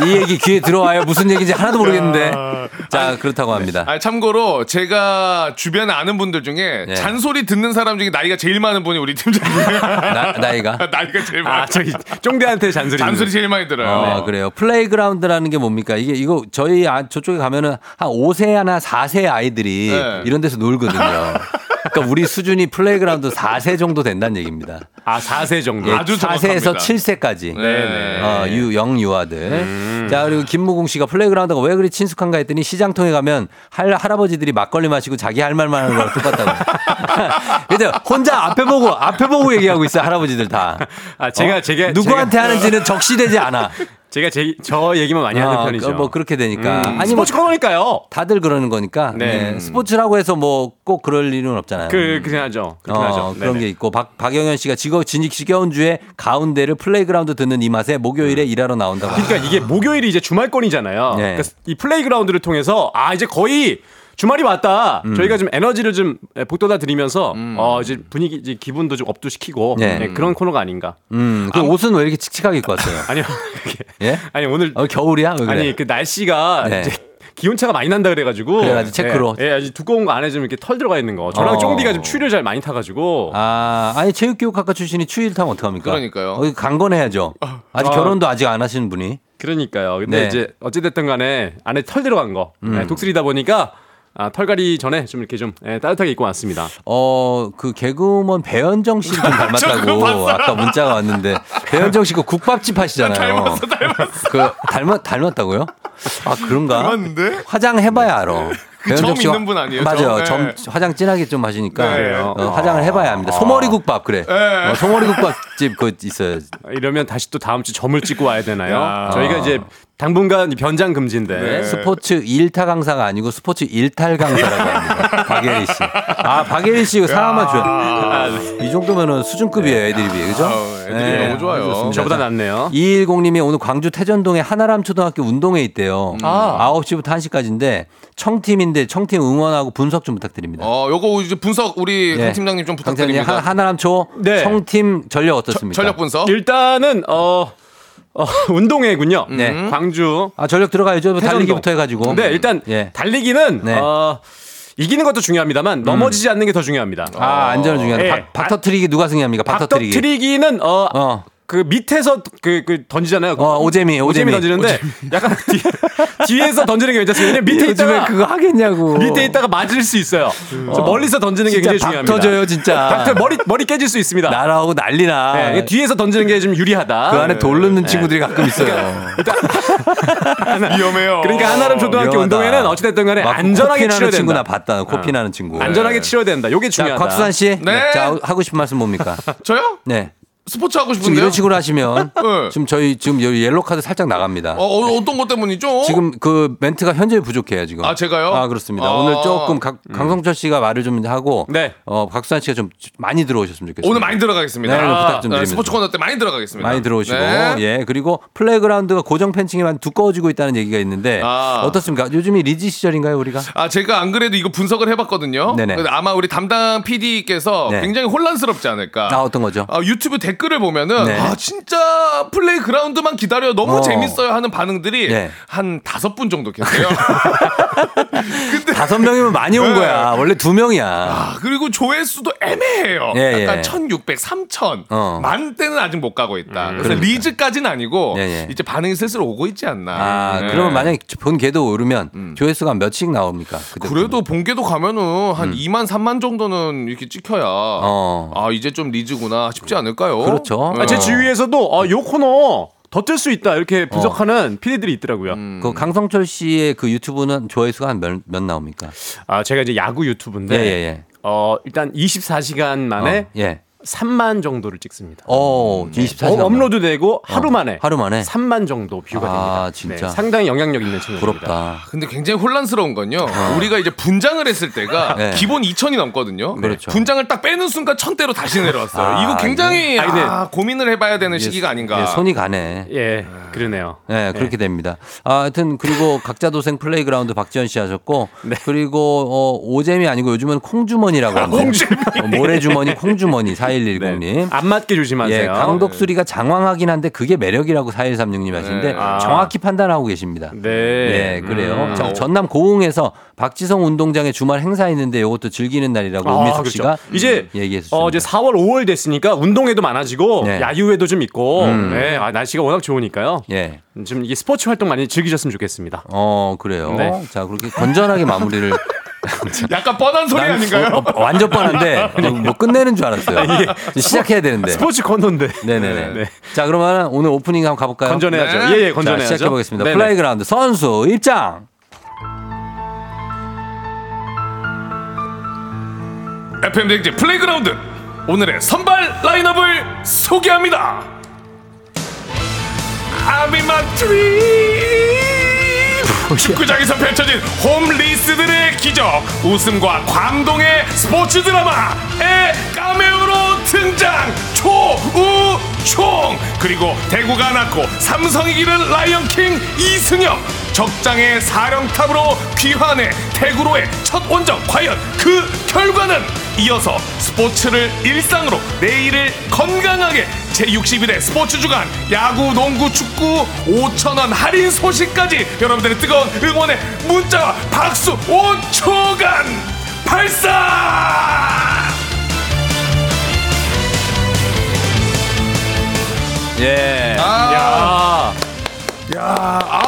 이 얘기 귀에 들어와요. 무슨 얘기인지 하나도 모르겠는데. 자, 그렇다고 합니다. 아, 참고로 제가 주변에 아는 분들 중에 예. 잔소리 듣는 사람 중에 나이가 제일 많은 분이 우리 팀장이에요. 나, 나이가. 나이가 제일 많아. 아 저기 쫑디한테 잔소리. 잔소리 제일 많이 들어요. 아, 그래요. 플레이그라운드라는 게 뭡니까? 이게 이거 저희 아, 저쪽에 가면은 한 5세나 4세 아이들이 네. 이런 데서 놀거든요. 그러니까 우리 수준이 플레이그라운드 4세 정도 된다는 얘기입니다. 아 4세 정도. 예, 아주 4세에서 정확합니다. 7세까지. 네. 어, 유, 영 유아들. 자, 그리고 김무공 씨가 플레이그라운드가 왜 그리 친숙한가 했더니 시장통에 가면 할, 할아버지들이 막걸리 마시고 자기 할 말만 하는 거랑 똑같다고. 그죠? 혼자 앞에 보고, 앞에 보고 얘기하고 있어, 할아버지들 다. 아 제가 어? 제가 누구한테 제가, 하는지는 적시되지 않아. 제가 제, 저 얘기만 많이 하는 어, 편이죠. 뭐 그렇게 되니까. 음, 아니 뭐 스포츠 코너니까요. 다들 그러는 거니까. 네. 네. 스포츠라고 해서 뭐 꼭 그럴 일은 없잖아요. 그 그냥 하죠. 그렇게 어, 하죠. 그런 네네. 게 있고 박 박영현 씨가 지거 진익 지겨운 주에 가운데를 플레이그라운드 듣는 이 맛에 목요일에 일하러 나온다고. 그러니까 이게 목요일이 이제 주말권이잖아요. 네. 그러니까 이 플레이그라운드를 통해서 아 이제 거의 주말이 왔다. 음. 저희가 좀 에너지를 좀 북돋아 드리면서 어 이제 분위기 이제 기분도 좀 up도 시키고 네. 네, 그런 코너가 아닌가. 음, 그 옷은 왜 이렇게 칙칙하게 입고 왔어요? 아니요. 예? 아니 오늘 어, 겨울이야? 왜 그래? 아니 그 날씨가 네. 이제 기온차가 많이 난다 그래가지고 그래가지고 체크로. 예, 예, 아주 두꺼운 거 안에 좀 이렇게 털 들어가 있는 거. 저랑 어. 쫑디가 좀 추위를 잘 많이 타가지고 아, 아니 체육교육학과 출신이 추위를 타면 어떡합니까? 그러니까요. 어, 강건해야죠. 아직 아. 결혼도 아직 안 하시는 분이. 그러니까요. 근데 네. 이제 어찌됐든 간에 안에 털 들어간 거 음. 네, 독수리다 보니까 아, 털갈이 전에 좀 이렇게 좀 예, 따뜻하게 입고 왔습니다. 어, 그 개그우먼 배현정 씨를 좀 닮았다고 아까 문자가 왔는데 배현정 씨그 국밥집 하시잖아요. 닮았어, 닮았어. 그 닮았 닮았다고요? 아 그런가? 닮았는데? 화장 해 봐야 알아. 그점 있는 분 아니에요, 맞아요. 점? 점 화장 진하게 좀 하시니까 네. 어, 화장을 해봐야 합니다. 소머리 국밥 그래. 네. 어, 소머리 국밥집 그 있어요. 이러면 다시 또 다음 주 점을 찍고 와야 되나요? 야. 저희가 이제 당분간 변장 금지인데. 네. 스포츠 일타 강사가 아니고 스포츠 일탈 강사라고 합니다. 박예리 씨. 아, 박예리 씨 이거 상황만 줘요. 이 정도면은 수준급이에요, 애드립이. 그죠? 아우, 애드립이 너무 좋아요. 좋습니다. 저보다 자, 낫네요. 210님이 오늘 광주 태전동의 하나람 초등학교 운동회 있대요. 아. 9시부터 1시까지인데 청팀인데 청팀 응원하고 분석 좀 부탁드립니다. 어, 요거 이제 분석 우리 네. 강 팀장님 좀강 부탁드립니다. 하- 하나람 초 네. 청팀 전력 어떻습니까? 전력 분석. 일단은 어, 어, 운동회군요. 네. 광주. 아, 전력 들어가야죠. 태전동. 달리기부터 해가지고. 네, 일단 예. 달리기는 네. 어, 이기는 것도 중요합니다만 넘어지지 않는 게 더 중요합니다. 아, 안전은 중요하다. 예. 박, 박터트리기 누가 승리합니까? 박터트리기. 박터트리기는 어, 어. 그 밑에서 그, 그 던지잖아요. 어, 오재미, 오재미. 던지는데 약간 뒤, 에서 던지는 게 괜찮습니다. 밑에 있다가 그거 하겠냐고. 밑에 있다가 맞을 수 있어요. 저 멀리서 던지는 게 굉장히 박 중요합니다. 터져요, 진짜. 박터 머리 머리 깨질 수 있습니다. 날아오고 난리나. 네, 이게 뒤에서 던지는 게 좀 유리하다. 그 안에 돌 넣는 친구들이 가끔 있어요. 위험해요. 그러니까 하나름 초등학교 위험하다. 운동회는 어찌됐든 간에 막 안전하게 친구 된다. 나 봤다. 코피 나는 친구. 안전하게 치러야 된다. 요게 자, 중요하다. 곽수산 씨. 네. 자, 하고 싶은 말씀 뭡니까? 저요? 네. 스포츠 하고 지금 싶은데요. 이런 식으로 하시면 네. 지금 저희 지금 여기 옐로 카드 살짝 나갑니다. 어, 어, 어떤 것 때문이죠? 지금 그 멘트가 현저히 부족해요 지금. 아, 제가요? 아 그렇습니다. 아. 오늘 조금 각, 강성철 씨가 말을 좀 하고, 네. 어 곽수산 씨가 좀 많이 들어오셨으면 좋겠습니다. 오늘 많이 들어가겠습니다. 네, 오늘 부탁 좀 아, 드립니다. 스포츠 코너 때 많이 들어가겠습니다. 많이 들어오시고, 네. 예 그리고 플레이그라운드가 고정 팬층이 많이 두꺼워지고 있다는 얘기가 있는데 아. 어떻습니까? 요즘이 리즈 시절인가요 우리가? 아, 제가 안 그래도 이거 분석을 해봤거든요. 네네. 아마 우리 담당 PD께서 네. 굉장히 혼란스럽지 않을까. 아 어떤 거죠? 아, 유튜브 댓글 을 보면은 네. 아 진짜 플레이 그라운드만 기다려 너무 어. 재밌어요 하는 반응들이 네. 한 다섯 분 정도 계세요. 다섯 명이면 많이 온 네. 거야. 원래 두 명이야. 아, 그리고 조회수도 애매해요. 예, 약간 예. 1600, 3000. 어. 만 대는 아직 못 가고 있다. 그래서 그러니까. 리즈까지는 아니고 예, 예. 이제 반응이 슬슬 오고 있지 않나. 아 네. 그러면 만약에 본 개도 오르면 조회수가 몇씩 나옵니까? 그때 그래도 본계도 가면은 한 2만 3만 정도는 이렇게 찍혀야 어. 아 이제 좀 리즈구나 싶지 않을까요? 그렇죠. 네. 아, 제 주위에서도 어, 요 코너 더뜰수 있다 이렇게 분석하는 PD들이 있더라고요. 그 강성철 씨의 그 유튜브는 조회수가 한몇 몇 나옵니까? 아 제가 이제 야구 유튜브인데 예, 예, 예. 어 일단 24시간 만에 어, 예. 3만 정도를 찍습니다. 어, 24시간. 어, 업로드 되고 하루 만에 하루 만에 3만 정도 뷰가 아, 됩니다. 진짜. 네, 상당히 영향력 있는 친구입니다. 부럽다. 근데 굉장히 혼란스러운 건요. 우리가 이제 분장을 했을 때가 어. 네. 기본 2천이 넘거든요. 그렇죠. 분장을 딱 빼는 순간 천대로 다시 내려왔어요. 아, 이거 굉장히 이게- 아니, 아, 고민을 해봐야 되는 시기가 아닌가. 예, 손이 가네. 예, 그러네요. 네, 그렇게 됩니다. 아, 하여튼 그리고 각자 도생 플레이그라운드 박지현 씨 하셨고 그리고 어, 오잼이 아니고 요즘은 콩주머니라고 합니다. 어, 모래주머니 콩주머니 4110님. 안 맞게 조심하세요. 예, 강독수리가 장황하긴 한데 그게 매력이라고 4136님 하시는데 네. 아. 정확히 판단하고 계십니다. 네. 예, 그래요. 음. 자, 전남 고흥에서 박지성 운동장에 주말 행사 있는데 이것도 즐기는 날이라고 아, 은미숙 그렇죠. 씨가 이제 얘기했습니다. 어, 이제 4월, 5월 됐으니까 운동회도 많아지고 네. 야유회도 좀 있고 음. 네, 아, 날씨가 워낙 좋으니까요. 예. 좀 이게 스포츠 활동 많이 즐기셨으면 좋겠습니다. 어, 그래요. 네. 자, 그렇게 건전하게 마무리를 약간 뻔한 소리 난 아닌가요? 어, 어, 완전 뻔한데 뭐 끝내는 줄 알았어요. 이제 시작해야 되는데. 스포츠 코너인데. 네네네. 네. 자 그러면 오늘 오프닝 한번 가볼까요? 건전해야죠. 네. 예, 예, 자 건전해야죠. 시작해 보겠습니다. 네네. 플레이그라운드 선수 입장. FM 대행진 플레이그라운드 오늘의 선발 라인업을 소개합니다. I'm in my dream. 축구장에서 펼쳐진 홈리스들의 기적. 웃음과 감동의 스포츠 드라마의 까메오로 등장. 초우총. 그리고 대구가 낳고 삼성이 기른 라이언킹 이승엽. 적장의 사령탑으로 귀환해 대구로의 첫 원정. 과연 그 결과는? 이어서 스포츠를 일상으로 내일을 건강하게 제61회 스포츠 주간 야구 농구 축구 5천원 할인 소식까지 여러분들의 뜨거운 응원의 문자와 박수 5초간 발사! 예. 아, 야, 아, 쫑디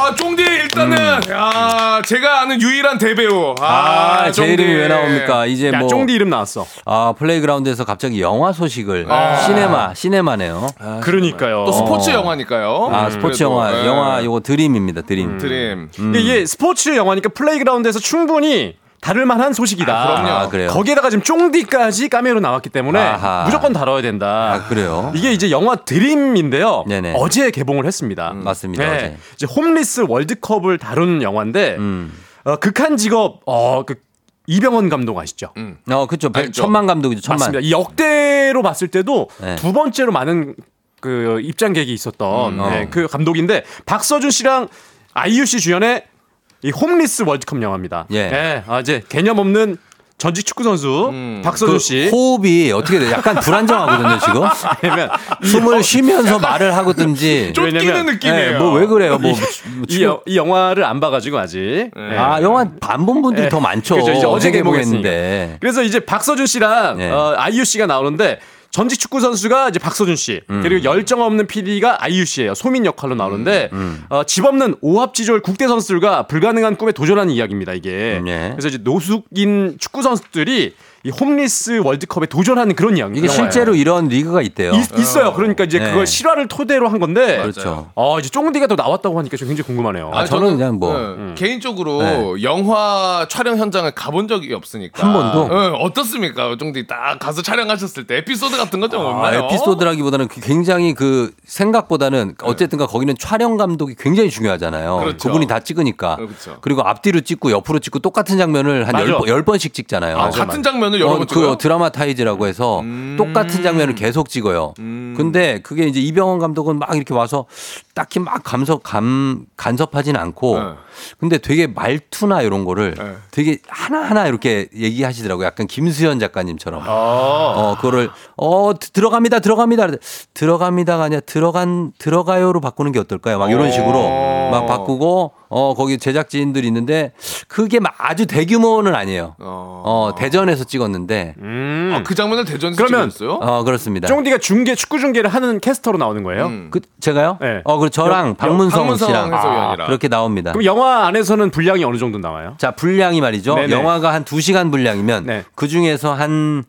일단은 야, 제가 아는 유일한 대배우. 아, 아, 제 쫑디. 이름이 왜 나옵니까? 이제 야, 뭐 쫑디 이름 나왔어. 아, 플레이그라운드에서 갑자기 영화 소식을 시네마 시네마네요. 그러니까요. 또 스포츠 영화니까요. 아, 스포츠 그래도, 영화 예. 영화 요거 드림입니다. 드림. 드림. 이게 스포츠 영화니까 플레이그라운드에서 충분히 다룰 만한 소식이다. 아, 그럼요. 아, 그래요? 거기에다가 지금 쫑디까지 카메오로 나왔기 때문에 아하. 무조건 다뤄야 된다. 아, 그래요? 이게 이제 영화 드림인데요. 네네. 어제 개봉을 했습니다. 맞습니다. 네. 어제. 이제 홈리스 월드컵을 다룬 영화인데 음. 어, 극한 직업 어, 그 이병헌 감독 아시죠? 어, 그쵸. 백- 천만 감독이죠, 천만. 맞습니다. 이 역대로 봤을 때도 네. 두 번째로 많은 그 입장객이 있었던 음, 네, 어. 그 감독인데 박서준 씨랑 아이유 씨 주연의 이 홈리스 월드컵 영화입니다. 예. 네, 아, 이제 개념 없는 전직 축구 선수 박서준 그 씨. 호흡이 어떻게 돼? 약간 불안정하거든요, 지금. 왜냐면 숨을 쉬면서 말을 하고든지. 왜냐면- 네, 뭐왜 그래요? 뭐, 이, 이, 영- 이 영화를 안 봐가지고 아직. 네. 아, 영화 안 본 분들이 네. 더 많죠. 그렇죠. 이제 어제 개봉했는데. 개봉했는데. 그래서 이제 박서준 씨랑 네. 어, 아이유 씨가 나오는데 전직 축구 선수가 이제 박서준 씨 음. 그리고 열정 없는 PD가 아이유 씨예요. 소민 역할로 나오는데 음. 어, 집 없는 오합지졸 국대 선수들과 불가능한 꿈에 도전하는 이야기입니다. 이게 예. 그래서 이제 노숙인 축구 선수들이 이 홈리스 월드컵에 도전하는 그런 이야기. 이게 실제로 이런 리그가 있대요. 있, 있어요. 그러니까 이제 네. 그걸 실화를 토대로 한 건데. 그렇죠. 어, 이제 쫑디가 또 나왔다고 하니까 좀 굉장히 궁금하네요. 아, 저는 그냥 뭐. 네, 개인적으로 네. 영화 촬영 현장을 가본 적이 없으니까 한 번도? 네, 어떻습니까, 정디 딱 가서 촬영하셨을 때 에피소드 같은 거좀 아, 없나요? 에피소드라기보다는 그 굉장히 그 생각보다는 어쨌든가 거기는 촬영 감독이 굉장히 중요하잖아요. 그렇죠. 그분이 다 찍으니까. 그렇죠. 그리고 앞뒤로 찍고 옆으로 찍고 똑같은 장면을 한 열 번씩 찍잖아요. 아, 같은 장면 을 여러 어, 번 찍어요? 음. 그 드라마타이즈라고 해서 똑같은 장면을 계속 찍어요. 근데 그게 이제 이병헌 감독은 막 이렇게 와서 딱히 막 감석 감 간섭하진 않고 네. 근데 되게 말투나 이런 거를 네. 되게 하나하나 이렇게 얘기하시더라고요. 약간 김수현 작가님처럼. 아. 어, 그거를 어 드- 들어갑니다. 들어갑니다. 들어갑니다가 아니라 들어간 들어가요로 바꾸는 게 어떨까요? 막 이런 식으로 막 바꾸고 어 거기 제작진들이 있는데 그게 막 아주 대규모는 아니에요. 어, 대전에서 찍었는데 아, 그 장면을 대전에서 그러면- 찍었어요? 어 그렇습니다. 쫑디가 중계 축구 중계를 하는 캐스터로 나오는 거예요? 그 제가요? 네. 어, 그 저랑 영- 박문성 박문성 씨랑 해설위원이랑. 그렇게 나옵니다. 그럼 영화 안에서는 분량이 어느 정도 나와요? 자, 분량이 말이죠. 네네. 영화가 한 2시간 분량이면 네. 그 중에서 한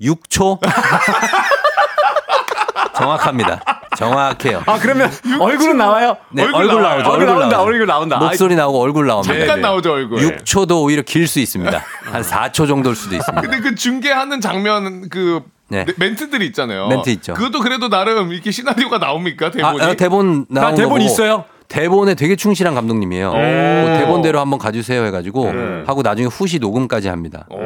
6초 정확합니다. 정확해요. 아 그러면 얼굴은 나와요? 네, 얼굴 얼굴, 나와요. 나오죠. 얼굴 나온다, 나오죠. 얼굴 나온다. 목소리 나오고 얼굴 나옵니다. 잠깐 나오죠 얼굴. 6초도 오히려 길 수 있습니다. 한 4초 정도일 수도 있습니다. 근데 그 중계하는 장면 그 네. 네, 멘트들이 있잖아요. 멘트 있죠. 그것도 그래도 나름 이렇게 시나리오가 나옵니까 아, 대본이? 아, 대본 나온 나 대본 거 보고 있어요? 대본에 되게 충실한 감독님이에요. 그 대본대로 한번 가주세요 해가지고 네. 하고 나중에 후시 녹음까지 합니다. 오,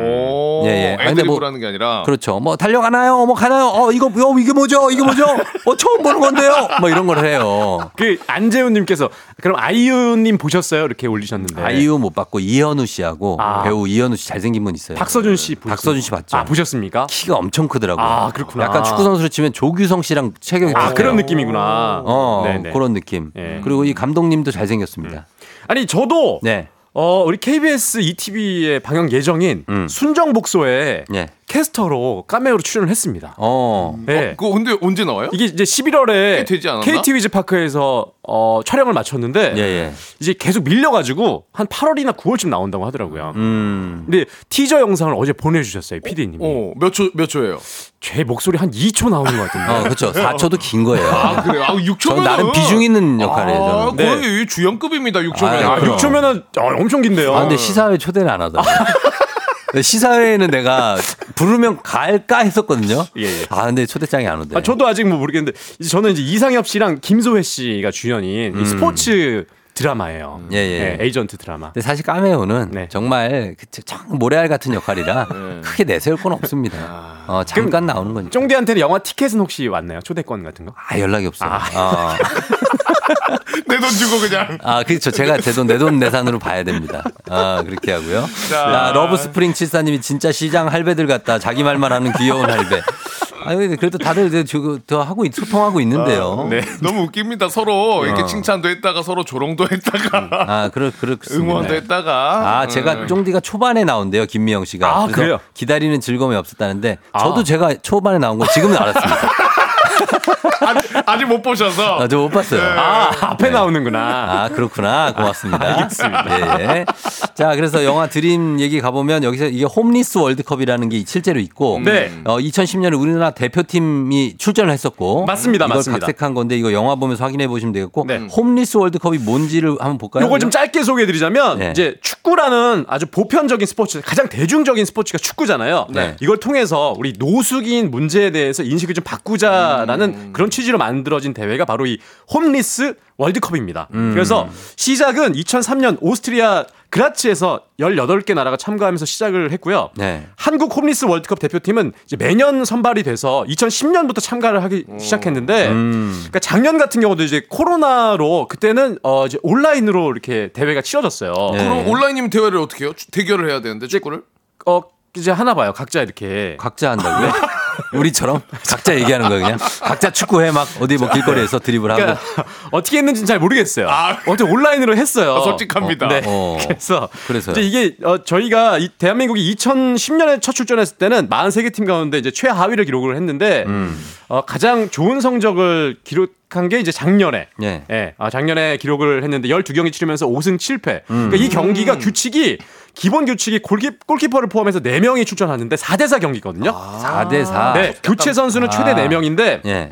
예, 예. 아니, 근데 뭐- 애드리브라는 게 아니라. 그렇죠. 뭐 달려가나요? 뭐 가나요? 어 이거 어, 이게 뭐죠? 이게 뭐죠? 어 처음 보는 건데요. 뭐 이런 걸 해요. 그 안재훈님께서 그럼 아이유님 보셨어요? 이렇게 올리셨는데 아이유 못 봤고 이현우 씨하고 아. 배우 이현우 씨 잘생긴 분 있어요. 박서준 씨 보셨어요? 박서준 씨 봤죠. 아 보셨습니까? 키가 엄청 크더라고요. 아, 그렇구나. 약간 축구 선수로 치면 조규성 씨랑 체격이 아. 그런 느낌이구나. 어 네네. 그런 느낌. 예. 그리고 이 감독님도 잘생겼습니다. 아니 저도 네. 어 우리 KBS ETV의 방영 예정인 음. 순정 복소에 예. 캐스터로 카메오로 출연을 했습니다. 어. 네. 그거 근데 언제 나와요? 이게 이제 11월에 꽤 되지 않았나? KT 위즈 파크에서 어, 촬영을 마쳤는데 예, 예. 이제 계속 밀려가지고 한 8월이나 9월쯤 나온다고 하더라고요. 음. 근데 티저 영상을 어제 보내주셨어요, PD님이. 어, 몇 초, 몇 초예요? 제 목소리 한 2초 나오는 것 같은데. 어, 그렇죠. 4초도 긴 거예요. 아, 그래요? 아, 6초면. 저는 나름 비중 있는 역할이에요, 아, 저는. 거의 주연급입니다, 6초면. 아, 아, 그럼. 6초면은 엄청 긴데요. 아, 근데 시사회 초대는 안 하더라고요. 근데 시사회에는 내가 부르면 갈까 했었거든요. 예, 예. 아, 근데 초대장이 안 오대. 아, 저도 아직 뭐 모르겠는데 이제 저는 이제 이상엽 씨랑 김소혜 씨가 주연인 이 스포츠 드라마예요. 예, 예. 네, 에이전트 드라마. 근데 사실 까메오는 네. 정말 그참 모래알 같은 역할이라 크게 내세울 건 없습니다. 어, 잠깐 나오는 거니까. 쫑디한테는 영화 티켓은 혹시 왔나요? 초대권 같은 거? 아, 연락이 없어요. 아, 내 돈 주고 그냥. 아, 그렇죠. 제가 제 돈 내돈내산으로 봐야 됩니다. 아, 그렇게 하고요. 자, 러브 스프링 74님이 진짜 시장 할배들 같다. 자기 말만 하는 귀여운 할배. 아, 그래도 다들 더 하고 있- 소통하고 있는데요. 네. 너무 웃깁니다. 서로 이렇게 어. 칭찬도 했다가 서로 조롱도 했다가 아, 그렇 그렇습니다. 응원도 했다가. 아, 제가 음. 쫑디가 초반에 나온대요, 김미영 씨가. 아, 그래요? 기다리는 즐거움이 없었다는데 아. 저도 제가 초반에 나온 거 지금은 알았습니다. 아직, 아직 못 보셔서. 아, 저못 봤어요. 아, 앞에 나오는구나. 아, 그렇구나. 고맙습니다. 알겠습니다. 예. 자, 그래서 영화 드림 얘기 가보면 여기서 이게 홈리스 월드컵이라는 게 실제로 있고. 네. 어, 2010년에 우리나라 대표팀이 출전을 했었고. 맞습니다, 이걸 맞습니다. 각색한 건데 이거 영화 보면서 확인해 보시면 되겠고. 네. 홈리스 월드컵이 뭔지를 한번 볼까요? 요걸 좀 짧게 소개해 드리자면 네. 이제 축구라는 아주 보편적인 스포츠, 가장 대중적인 스포츠가 축구잖아요. 네. 이걸 통해서 우리 노숙인 문제에 대해서 인식을 좀 바꾸자 라는 음. 그런 취지로 만들어진 대회가 바로 이 홈리스 월드컵입니다. 음. 그래서 시작은 2003년 오스트리아 그라츠에서 18개 나라가 참가하면서 시작을 했고요. 네. 한국 홈리스 월드컵 대표팀은 이제 매년 선발이 돼서 2010년부터 참가를 하기 시작했는데, 음. 그러니까 작년 같은 경우도 이제 코로나로 그때는 어 이제 온라인으로 이렇게 대회가 치러졌어요. 네. 그럼 온라인이면 대회를 어떻게 해요? 주- 대결을 해야 되는데 축구를? 어 이제 하나 봐요. 각자 이렇게. 각자 한다고요? 우리처럼 각자 얘기하는 거예요, 그냥. 각자 축구해 막 어디 뭐 길거리에서 드리블하고. 그러니까 어떻게 했는지는 잘 모르겠어요. 아. 어떻게 온라인으로 했어요. 아, 솔직합니다. 네. 어. 그래서 그래서요? 이제 이게 어, 저희가 이 대한민국이 2010년에 첫 출전했을 때는 43개 팀 가운데 이제 최하위를 기록을 했는데 음. 어, 가장 좋은 성적을 기록한 게 이제 작년에 예. 예, 아, 작년에 기록을 했는데 12경기 치르면서 5승 7패. 음. 그러니까 이 경기가 규칙이 기본 규칙이 골키, 골키퍼를 포함해서 4명이 출전하는데 4대4 경기거든요. 4대 4. 네, 교체 선수는 최대 아. 4명인데 예.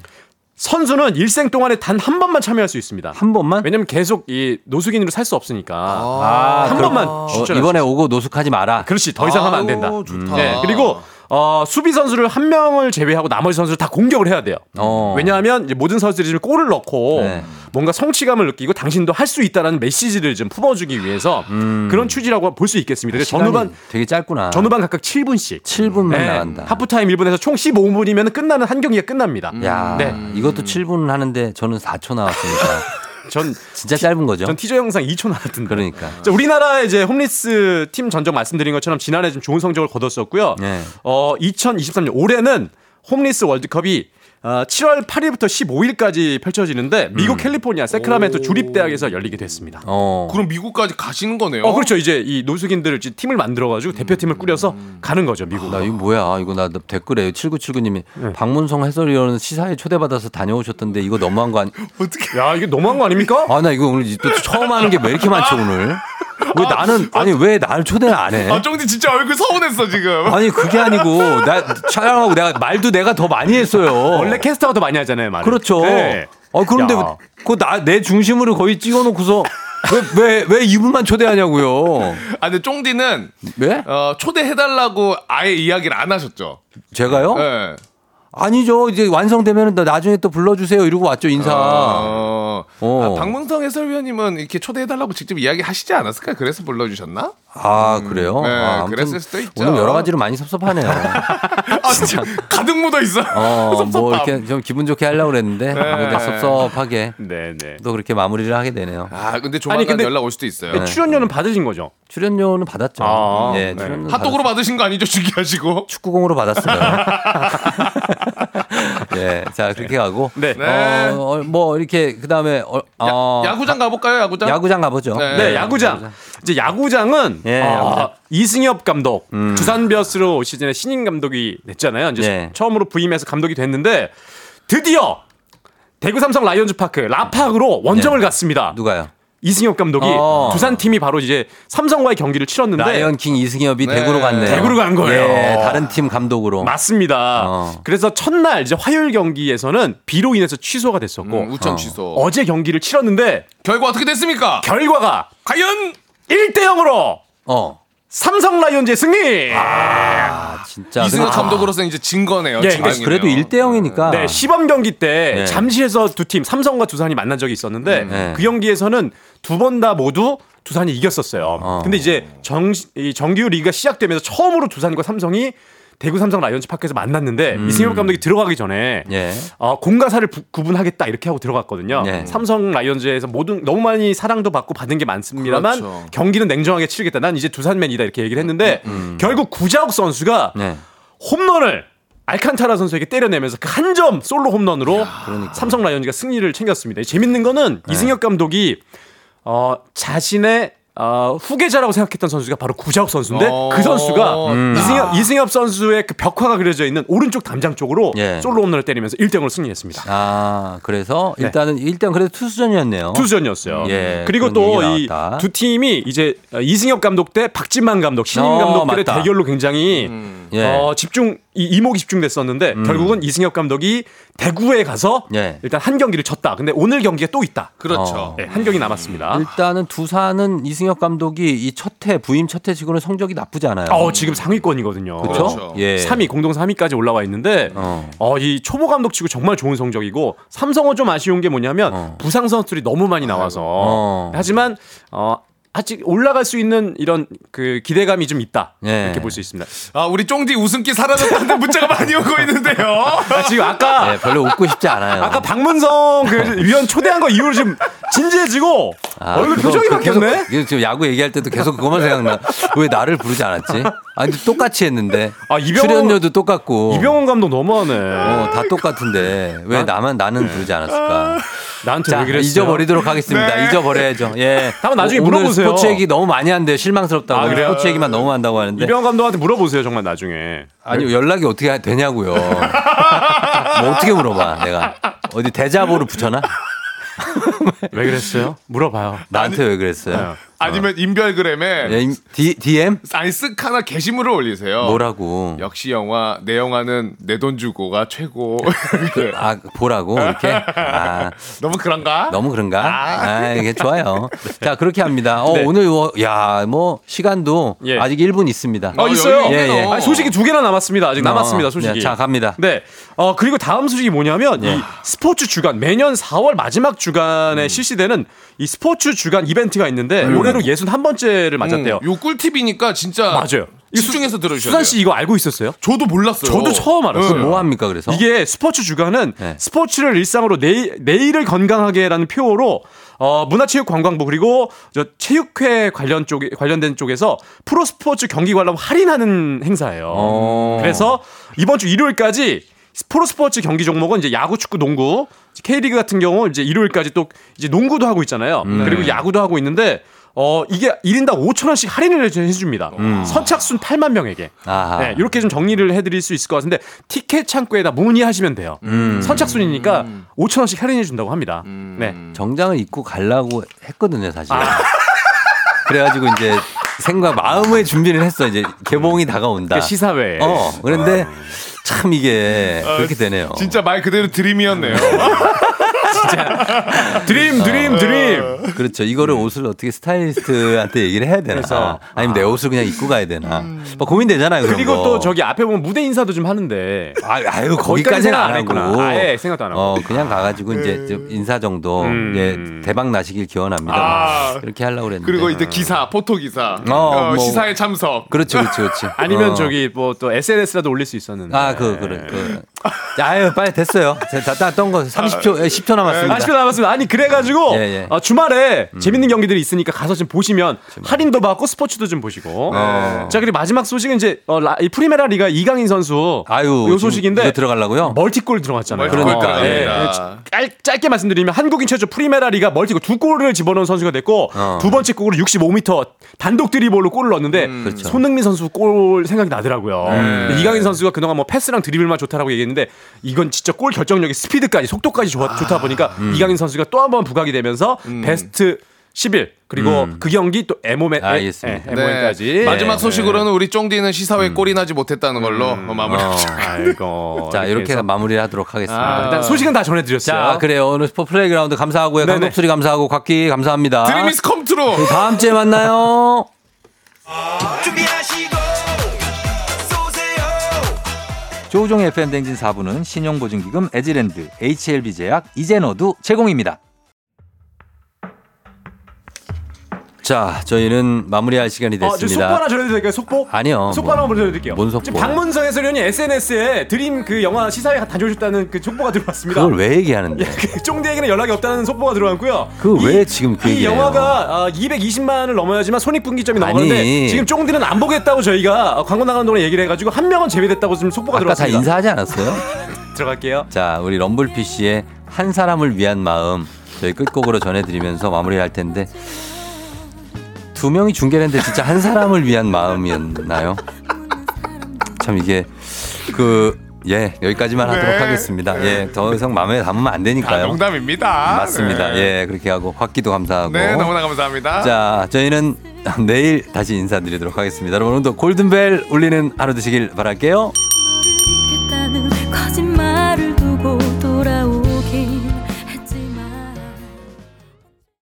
선수는 일생 동안에 단 한 번만 참여할 수 있습니다. 한 번만? 왜냐면 계속 이 노숙인으로 살 수 없으니까 아, 한 번만 어, 이번에. 오고 노숙하지 마라. 그렇지 더 이상 하면 안 된다. 아우, 좋다. 네, 그리고 어, 수비 선수를 한 명을 제외하고 나머지 선수를 다 공격을 해야 돼요. 어. 왜냐하면 이제 모든 선수들이 지금 골을 넣고 네. 뭔가 성취감을 느끼고 당신도 할 수 있다라는 메시지를 좀 품어주기 위해서 그런 취지라고 볼 수 있겠습니다. 음. 전후반 되게 짧구나. 전후반 각각 7분씩. 7분만 네, 나간다. 하프타임 1분에서 총 15분이면 끝나는 한 경기가 끝납니다. 야, 네. 이것도 7분 하는데 저는 4초 나왔으니까 전 진짜 짧은 거죠. 전 티저 영상 2초 나왔던데. 그러니까. 자, 우리나라의 이제 홈리스 팀 전적 말씀드린 것처럼 지난해 좀 좋은 성적을 거뒀었고요. 네. 어, 2023년 올해는 홈리스 월드컵이 어, 7월 8일부터 15일까지 펼쳐지는데 미국 캘리포니아 세크라멘토 주립 대학에서 열리게 됐습니다. 어. 그럼 미국까지 가시는 거네요. 어, 그렇죠. 이제 이 노숙인들을 팀을 만들어 가지고 대표팀을 꾸려서 가는 거죠, 미국. 나 이거 뭐야? 이거 나 댓글에 7979 님이 박문성 해설위원 시사회 초대받아서 다녀오셨던데 이거 너무한 거 아니? 야, 이게 너무한 거 아닙니까? 아, 나 이거 오늘 또 처음 하는 게 왜 이렇게 많죠 오늘? 왜 나는 아니 왜날 초대를 안 해? 아, 쫑디 진짜 얼굴 서운했어 지금. 아니 그게 아니고 나 촬영하고 내가 말도 내가 더 많이 했어요. 원래 캐스터가 더 많이 하잖아요, 말을. 그렇죠. 네. 어 그런데 야. 그나 내 중심으로 거의 찍어놓고서 왜왜 왜 이분만 초대하냐고요? 아, 근데 쫑디는 왜? 어, 초대해달라고 아예 이야기를 안 하셨죠. 제가요? 네. 아니죠. 이제 완성되면 나중에 또 불러주세요. 이러고 왔죠 인사. 어. 어. 아, 박문성 해설위원님은 이렇게 초대해달라고 직접 이야기하시지 않았을까? 그래서 불러주셨나? 아 그래요? 네, 아, 그랬을 수도 있죠. 오늘 여러 가지로 많이 섭섭하네요. 아, 진짜 가득 묻어 있어. 어, 뭐. 이렇게 좀 기분 좋게 하려고 그랬는데 근데 섭섭하게 네, 네. 또 그렇게 마무리를 하게 되네요. 아, 근데 조만간 아니, 근데- 연락 올 수도 있어요. 네, 출연료는 받으신 거죠? 출연료는 받았죠. 아, 예, 네. 출연료 핫도그로 받으신 거 아니죠? 중요하시고. 축구공으로 받았어요. 예, 자 그렇게 가고. 네. 네. 어, 어, 뭐 이렇게 그 다음에 어, 어, 야구장 가볼까요? 야구장? 야구장 가보죠. 네. 네, 야구장. 이제 야구장은 예, 아, 야구장. 이승엽 감독 음. 두산 베어스로 올 시즌에 신인 감독이 됐잖아요. 이제 네. 처음으로 부임해서 감독이 됐는데 드디어 대구 삼성 라이온즈 파크 라팍으로 원정을 갔습니다. 누가요? 이승엽 감독이 어. 두산 팀이 바로 이제 삼성과의 경기를 치렀는데 라이언킹 이승엽이 네. 대구로 갔네요. 대구로 간 거예요. 예, 다른 팀 감독으로. 맞습니다. 어. 그래서 첫날 이제 화요일 경기에서는 비로 인해서 취소가 됐었고 음, 우천 어. 취소. 어제 경기를 치렀는데 결과 어떻게 됐습니까? 결과가 과연 1대 0으로 어. 삼성 라이온즈의 승리. 아, 진짜. 이승엽 근데- 감독으로서 이제 진 거네요. 예, 진 아. 그래도 1대 0이니까. 네, 시범 경기 때 네. 잠실에서 두 팀 삼성과 두산이 만난 적이 있었는데 네. 그 경기에서는 두 번 다 모두 두산이 이겼었어요. 어. 근데 이제 정, 이 정규 리그가 시작되면서 처음으로 두산과 삼성이 대구 삼성 라이온즈 파크에서 만났는데 음. 이승엽 감독이 들어가기 전에 예. 어, 공과 사를 부- 구분하겠다 이렇게 하고 들어갔거든요. 네. 삼성 라이온즈에서 모든 너무 많이 사랑도 받고 받은 게 많습니다만 그렇죠. 경기는 냉정하게 치르겠다. 난 이제 두산맨이다 이렇게 얘기를 했는데 결국 구자욱 선수가 네. 홈런을 알칸타라 선수에게 때려내면서 그 한 점 솔로 홈런으로 그러니까. 삼성 라이온즈가 승리를 챙겼습니다. 재밌는 거는 이승엽 감독이 어, 자신의 어, 후계자라고 생각했던 선수가 바로 구자욱 선수인데 어. 그 선수가 음. 이승엽, 이승엽 선수의 그 벽화가 그려져 있는 오른쪽 담장 쪽으로 예. 솔로 홈런을 때리면서 1등으로 승리했습니다. 아, 그래서 네. 일단은 일단 그래도 투수전이었네요. 투수전이었어요. 예. 그리고 또 이 두. 팀이 이제 이승엽 감독 대 박진만 감독, 신임 어, 감독들의 맞다. 대결로 굉장히 예. 어, 집중 이, 이목이 집중됐었는데 결국은 이승엽 감독이 대구에 가서 예. 일단 한 경기를 쳤다. 근데 오늘 경기가 또 있다. 그렇죠. 어. 네, 한 경기 남았습니다. 일단은 두산은 이승엽 감독이 이 첫해 부임 첫해 치고는 성적이 나쁘지 않아요. 어, 지금 상위권이거든요. 그렇죠? 예. 3위 공동 3위까지 올라와 있는데 어. 어, 이 초보 감독 치고 정말 좋은 성적이고 삼성은 좀 아쉬운 게 뭐냐면 어. 부상 선수들이 너무 많이 나와서 어. 하지만 어 아직 올라갈 수 있는 이런 그 기대감이 좀 있다 예. 이렇게 볼 수 있습니다. 아, 우리 쫑디 웃음기 사라졌다는데 문자가 많이 오고 있는데요. 아, 지금 아까 예, 별로 웃고 싶지 않아요. 아까 박문성 그 위원 초대한 거 이후로 지금 진지해지고 아, 얼굴 그거- 표정이 그거 계속- 바뀌었네. 이거 지금 야구 얘기할 때도 계속 그것만 생각나. 왜 나를 부르지 않았지? 아니 똑같이 했는데. 아, 이병헌- 출연료도 똑같고. 이병헌 감독 너무하네. 어, 다 똑같은데 왜 나만 나는 부르지 않았을까? 나한테 자, 왜 그랬어? 잊어버리도록 하겠습니다. 네. 잊어버려야죠. 예. 한번 나중에 오- 오늘 물어보세요. 스포츠 얘기 너무 많이 한대요. 실망스럽다고. 아, 그래요? 스포츠 얘기만 너무 한다고 하는데. 이병헌 감독한테 물어보세요 정말 나중에. 아니 연락이 어떻게 되냐고요. 뭐 어떻게 물어봐 내가 어디 대자보를 붙여놔? 왜 그랬어요? 물어봐요. 나한테 왜 그랬어요? 아니면 인별그램에 예, 임- D, DM? 아니 쓱 하나 게시물을 올리세요. 뭐라고? 역시 영화 내 영화는 내 돈 주고가 최고. 그, 아 보라고 이렇게? 아 너무 그런가? 너무 그런가? 아, 이게 좋아요. 자 그렇게 합니다. 어, 네. 오늘 야뭐 시간도 예. 아직 1분 있습니다. 어, 있어요. 예, 예. 아니, 소식이 두 개나 남았습니다. 아직 남았습니다. 어, 소식이. 네, 자 갑니다. 네. 어, 그리고 다음 소식이 뭐냐면 이 스포츠 주간 매년 4월 마지막 주간에 음. 실시되는 이 스포츠 주간 이벤트가 있는데 올해로 61번째를 맞았대요. 요 꿀팁이니까 진짜 맞아요. 집중해서 들으셔야 수산 돼요. 씨 이거 알고 있었어요? 저도 몰랐어요. 저도 처음 알았어요. 뭐 합니까 그래서? 이게 스포츠 주간은 네. 스포츠를 일상으로 내, 내일을 건강하게라는 표어로 어, 문화체육관광부 그리고 저 체육회 관련 쪽 관련된 쪽에서 프로 스포츠 경기 관람 할인하는 행사예요. 어. 그래서 이번 주 일요일까지 프로 스포츠 경기 종목은 이제 야구, 축구, 농구, K리그 같은 경우 이제 일요일까지 또 이제 농구도 하고 있잖아요. 음. 그리고 야구도 하고 있는데 어 이게 1인당 5천 원씩 할인을 해- 해줍니다. 선착순 8만 명에게. 음. 아하. 네, 이렇게 좀 정리를 해드릴 수 있을 것 같은데 티켓 창구에다 문의하시면 돼요. 음. 선착순이니까 5천 원씩 할인해 준다고 합니다. 네. 정장을 입고 가려고 했거든요 사실. 그래가지고 이제 생각 마음의 준비를 했어 이제 개봉이 다가온다. 그 시사회. 어 그런데 참 이게 그렇게 되네요. 진짜 말 그대로 드림이었네요. 드림, 드림, 드림. 그렇죠. 이거를 옷을 어떻게 스타일리스트한테 얘기를 해야 되나? 그래서, 아니면 내 옷을 그냥 입고 가야 되나? 뭐 고민되잖아요. 그리고 거. 또 저기 앞에 보면 무대 인사도 좀 하는데. 아, 아유 거기까지 거기까지는 안 안 했구나. 하고. 아예 생각도 안 하고. 어 그냥 가가지고 이제 좀 인사 정도 음. 예, 대박 나시길 기원합니다. 아. 이렇게 하려고 그랬는데. 그리고 이제 기사, 포토 기사, 어, 어, 뭐. 시사회 참석. 그렇죠, 그렇죠, 그렇죠. 아니면 어. 저기 뭐 또 SNS라도 올릴 수 있었는데. 아, 그, 그래, 그. 아유, 빨리 됐어요. 다, 다, 떤거 30초, 예, 10초 남았습니다. 아쉽게 남았습니다. 아니 그래가지고 예, 예. 어, 주말에 재밌는 경기들이 있으니까 가서 좀 보시면 할인도 받고 스포츠도 좀 보시고. 어. 자 그리고 마지막 소식은 이제 어, 라- 이 프리메라 리가 이강인 선수 아유, 요 소식인데 들어가려고요? 멀티골 들어갔잖아요. 그러니까, 들어갑니다. 짧, 짧게 말씀드리면 한국인 최초 프리메라 리가 멀티골 두 골을 집어넣은 선수가 됐고 어. 두 번째 골으로 65m 단독 드리블로 골을 넣었는데 그렇죠. 손흥민 선수 골 생각이 나더라고요. 근데 이강인 선수가 그동안 뭐 패스랑 드리블만 좋다라고 얘기 했는데 이건 진짜 골 결정력이 스피드까지 속도까지 좋아, 좋다 보니까 이강인 선수가 또 한 번 부각이 되면서 베스트 11 그리고 그 경기 또 MOM인 알겠습니다. MOM까지 마지막 소식으로는 우리 쫑디는 시사회 꼴이 나지 못했다는 걸로 어, 마무리. 어. 아이고 자, 이렇게 해서. 마무리를 하도록 하겠습니다. 아, 일단 소식은 다 전해드렸어요. 자, 그래요. 오늘 스포 플레이그라운드 감사하고요. 네네. 강독수리 감사하고 곽기 감사합니다. Dreams come true. 그 다음 주에 만나요. 조우종의 FM 대행진 4부는 신용보증기금 에지랜드, HLB제약, 이젠어두 제공입니다. 자, 저희는 마무리할 시간이 어, 저 속보 됐습니다. 하나 전해드려도 될까요? 속보? 아 니요. 속보 뭐. 하나 보내드릴게요. 뭔 속보? 지금 박문성 해설위원이 SNS에 드림 그 영화 시사회 다녀오셨다는 그 속보가 들어왔습니다. 그걸 왜 얘기하는데? 그 쫑디에게는 연락이 없다는 속보가 들어왔고요. 그 이- 왜 지금 그 이? 영화가 어, 220만을 넘어야지만 손익분기점이. 넘어가는데 지금 쫑디는 안 보겠다고 저희가 어, 광고 나가는 동안 얘기를 해가지고 한 명은 제외됐다고 지금 속보가 아까 다 들어왔습니다. 인사하지 않았어요? 들어갈게요. 자, 우리 럼블피 씨의 한 사람을 위한 마음 저희 끝곡으로 전해드리면서 마무리할 텐데 두 명이 중계를 했는데 진짜 한 사람을 위한 마음이었나요? 참 이게 그 예, 여기까지만 하도록 네. 하겠습니다. 네. 예, 더 이상 마음에 담으면 안다 되니까요. 농담입니다. 맞습니다. 네. 예, 그렇게 하고 확기도 감사하고. 네, 너무나 감사합니다. 자, 저희는 내일 다시 인사드리도록 하겠습니다. 여러분 오늘도 골든벨 울리는 하루 되시길 바랄게요.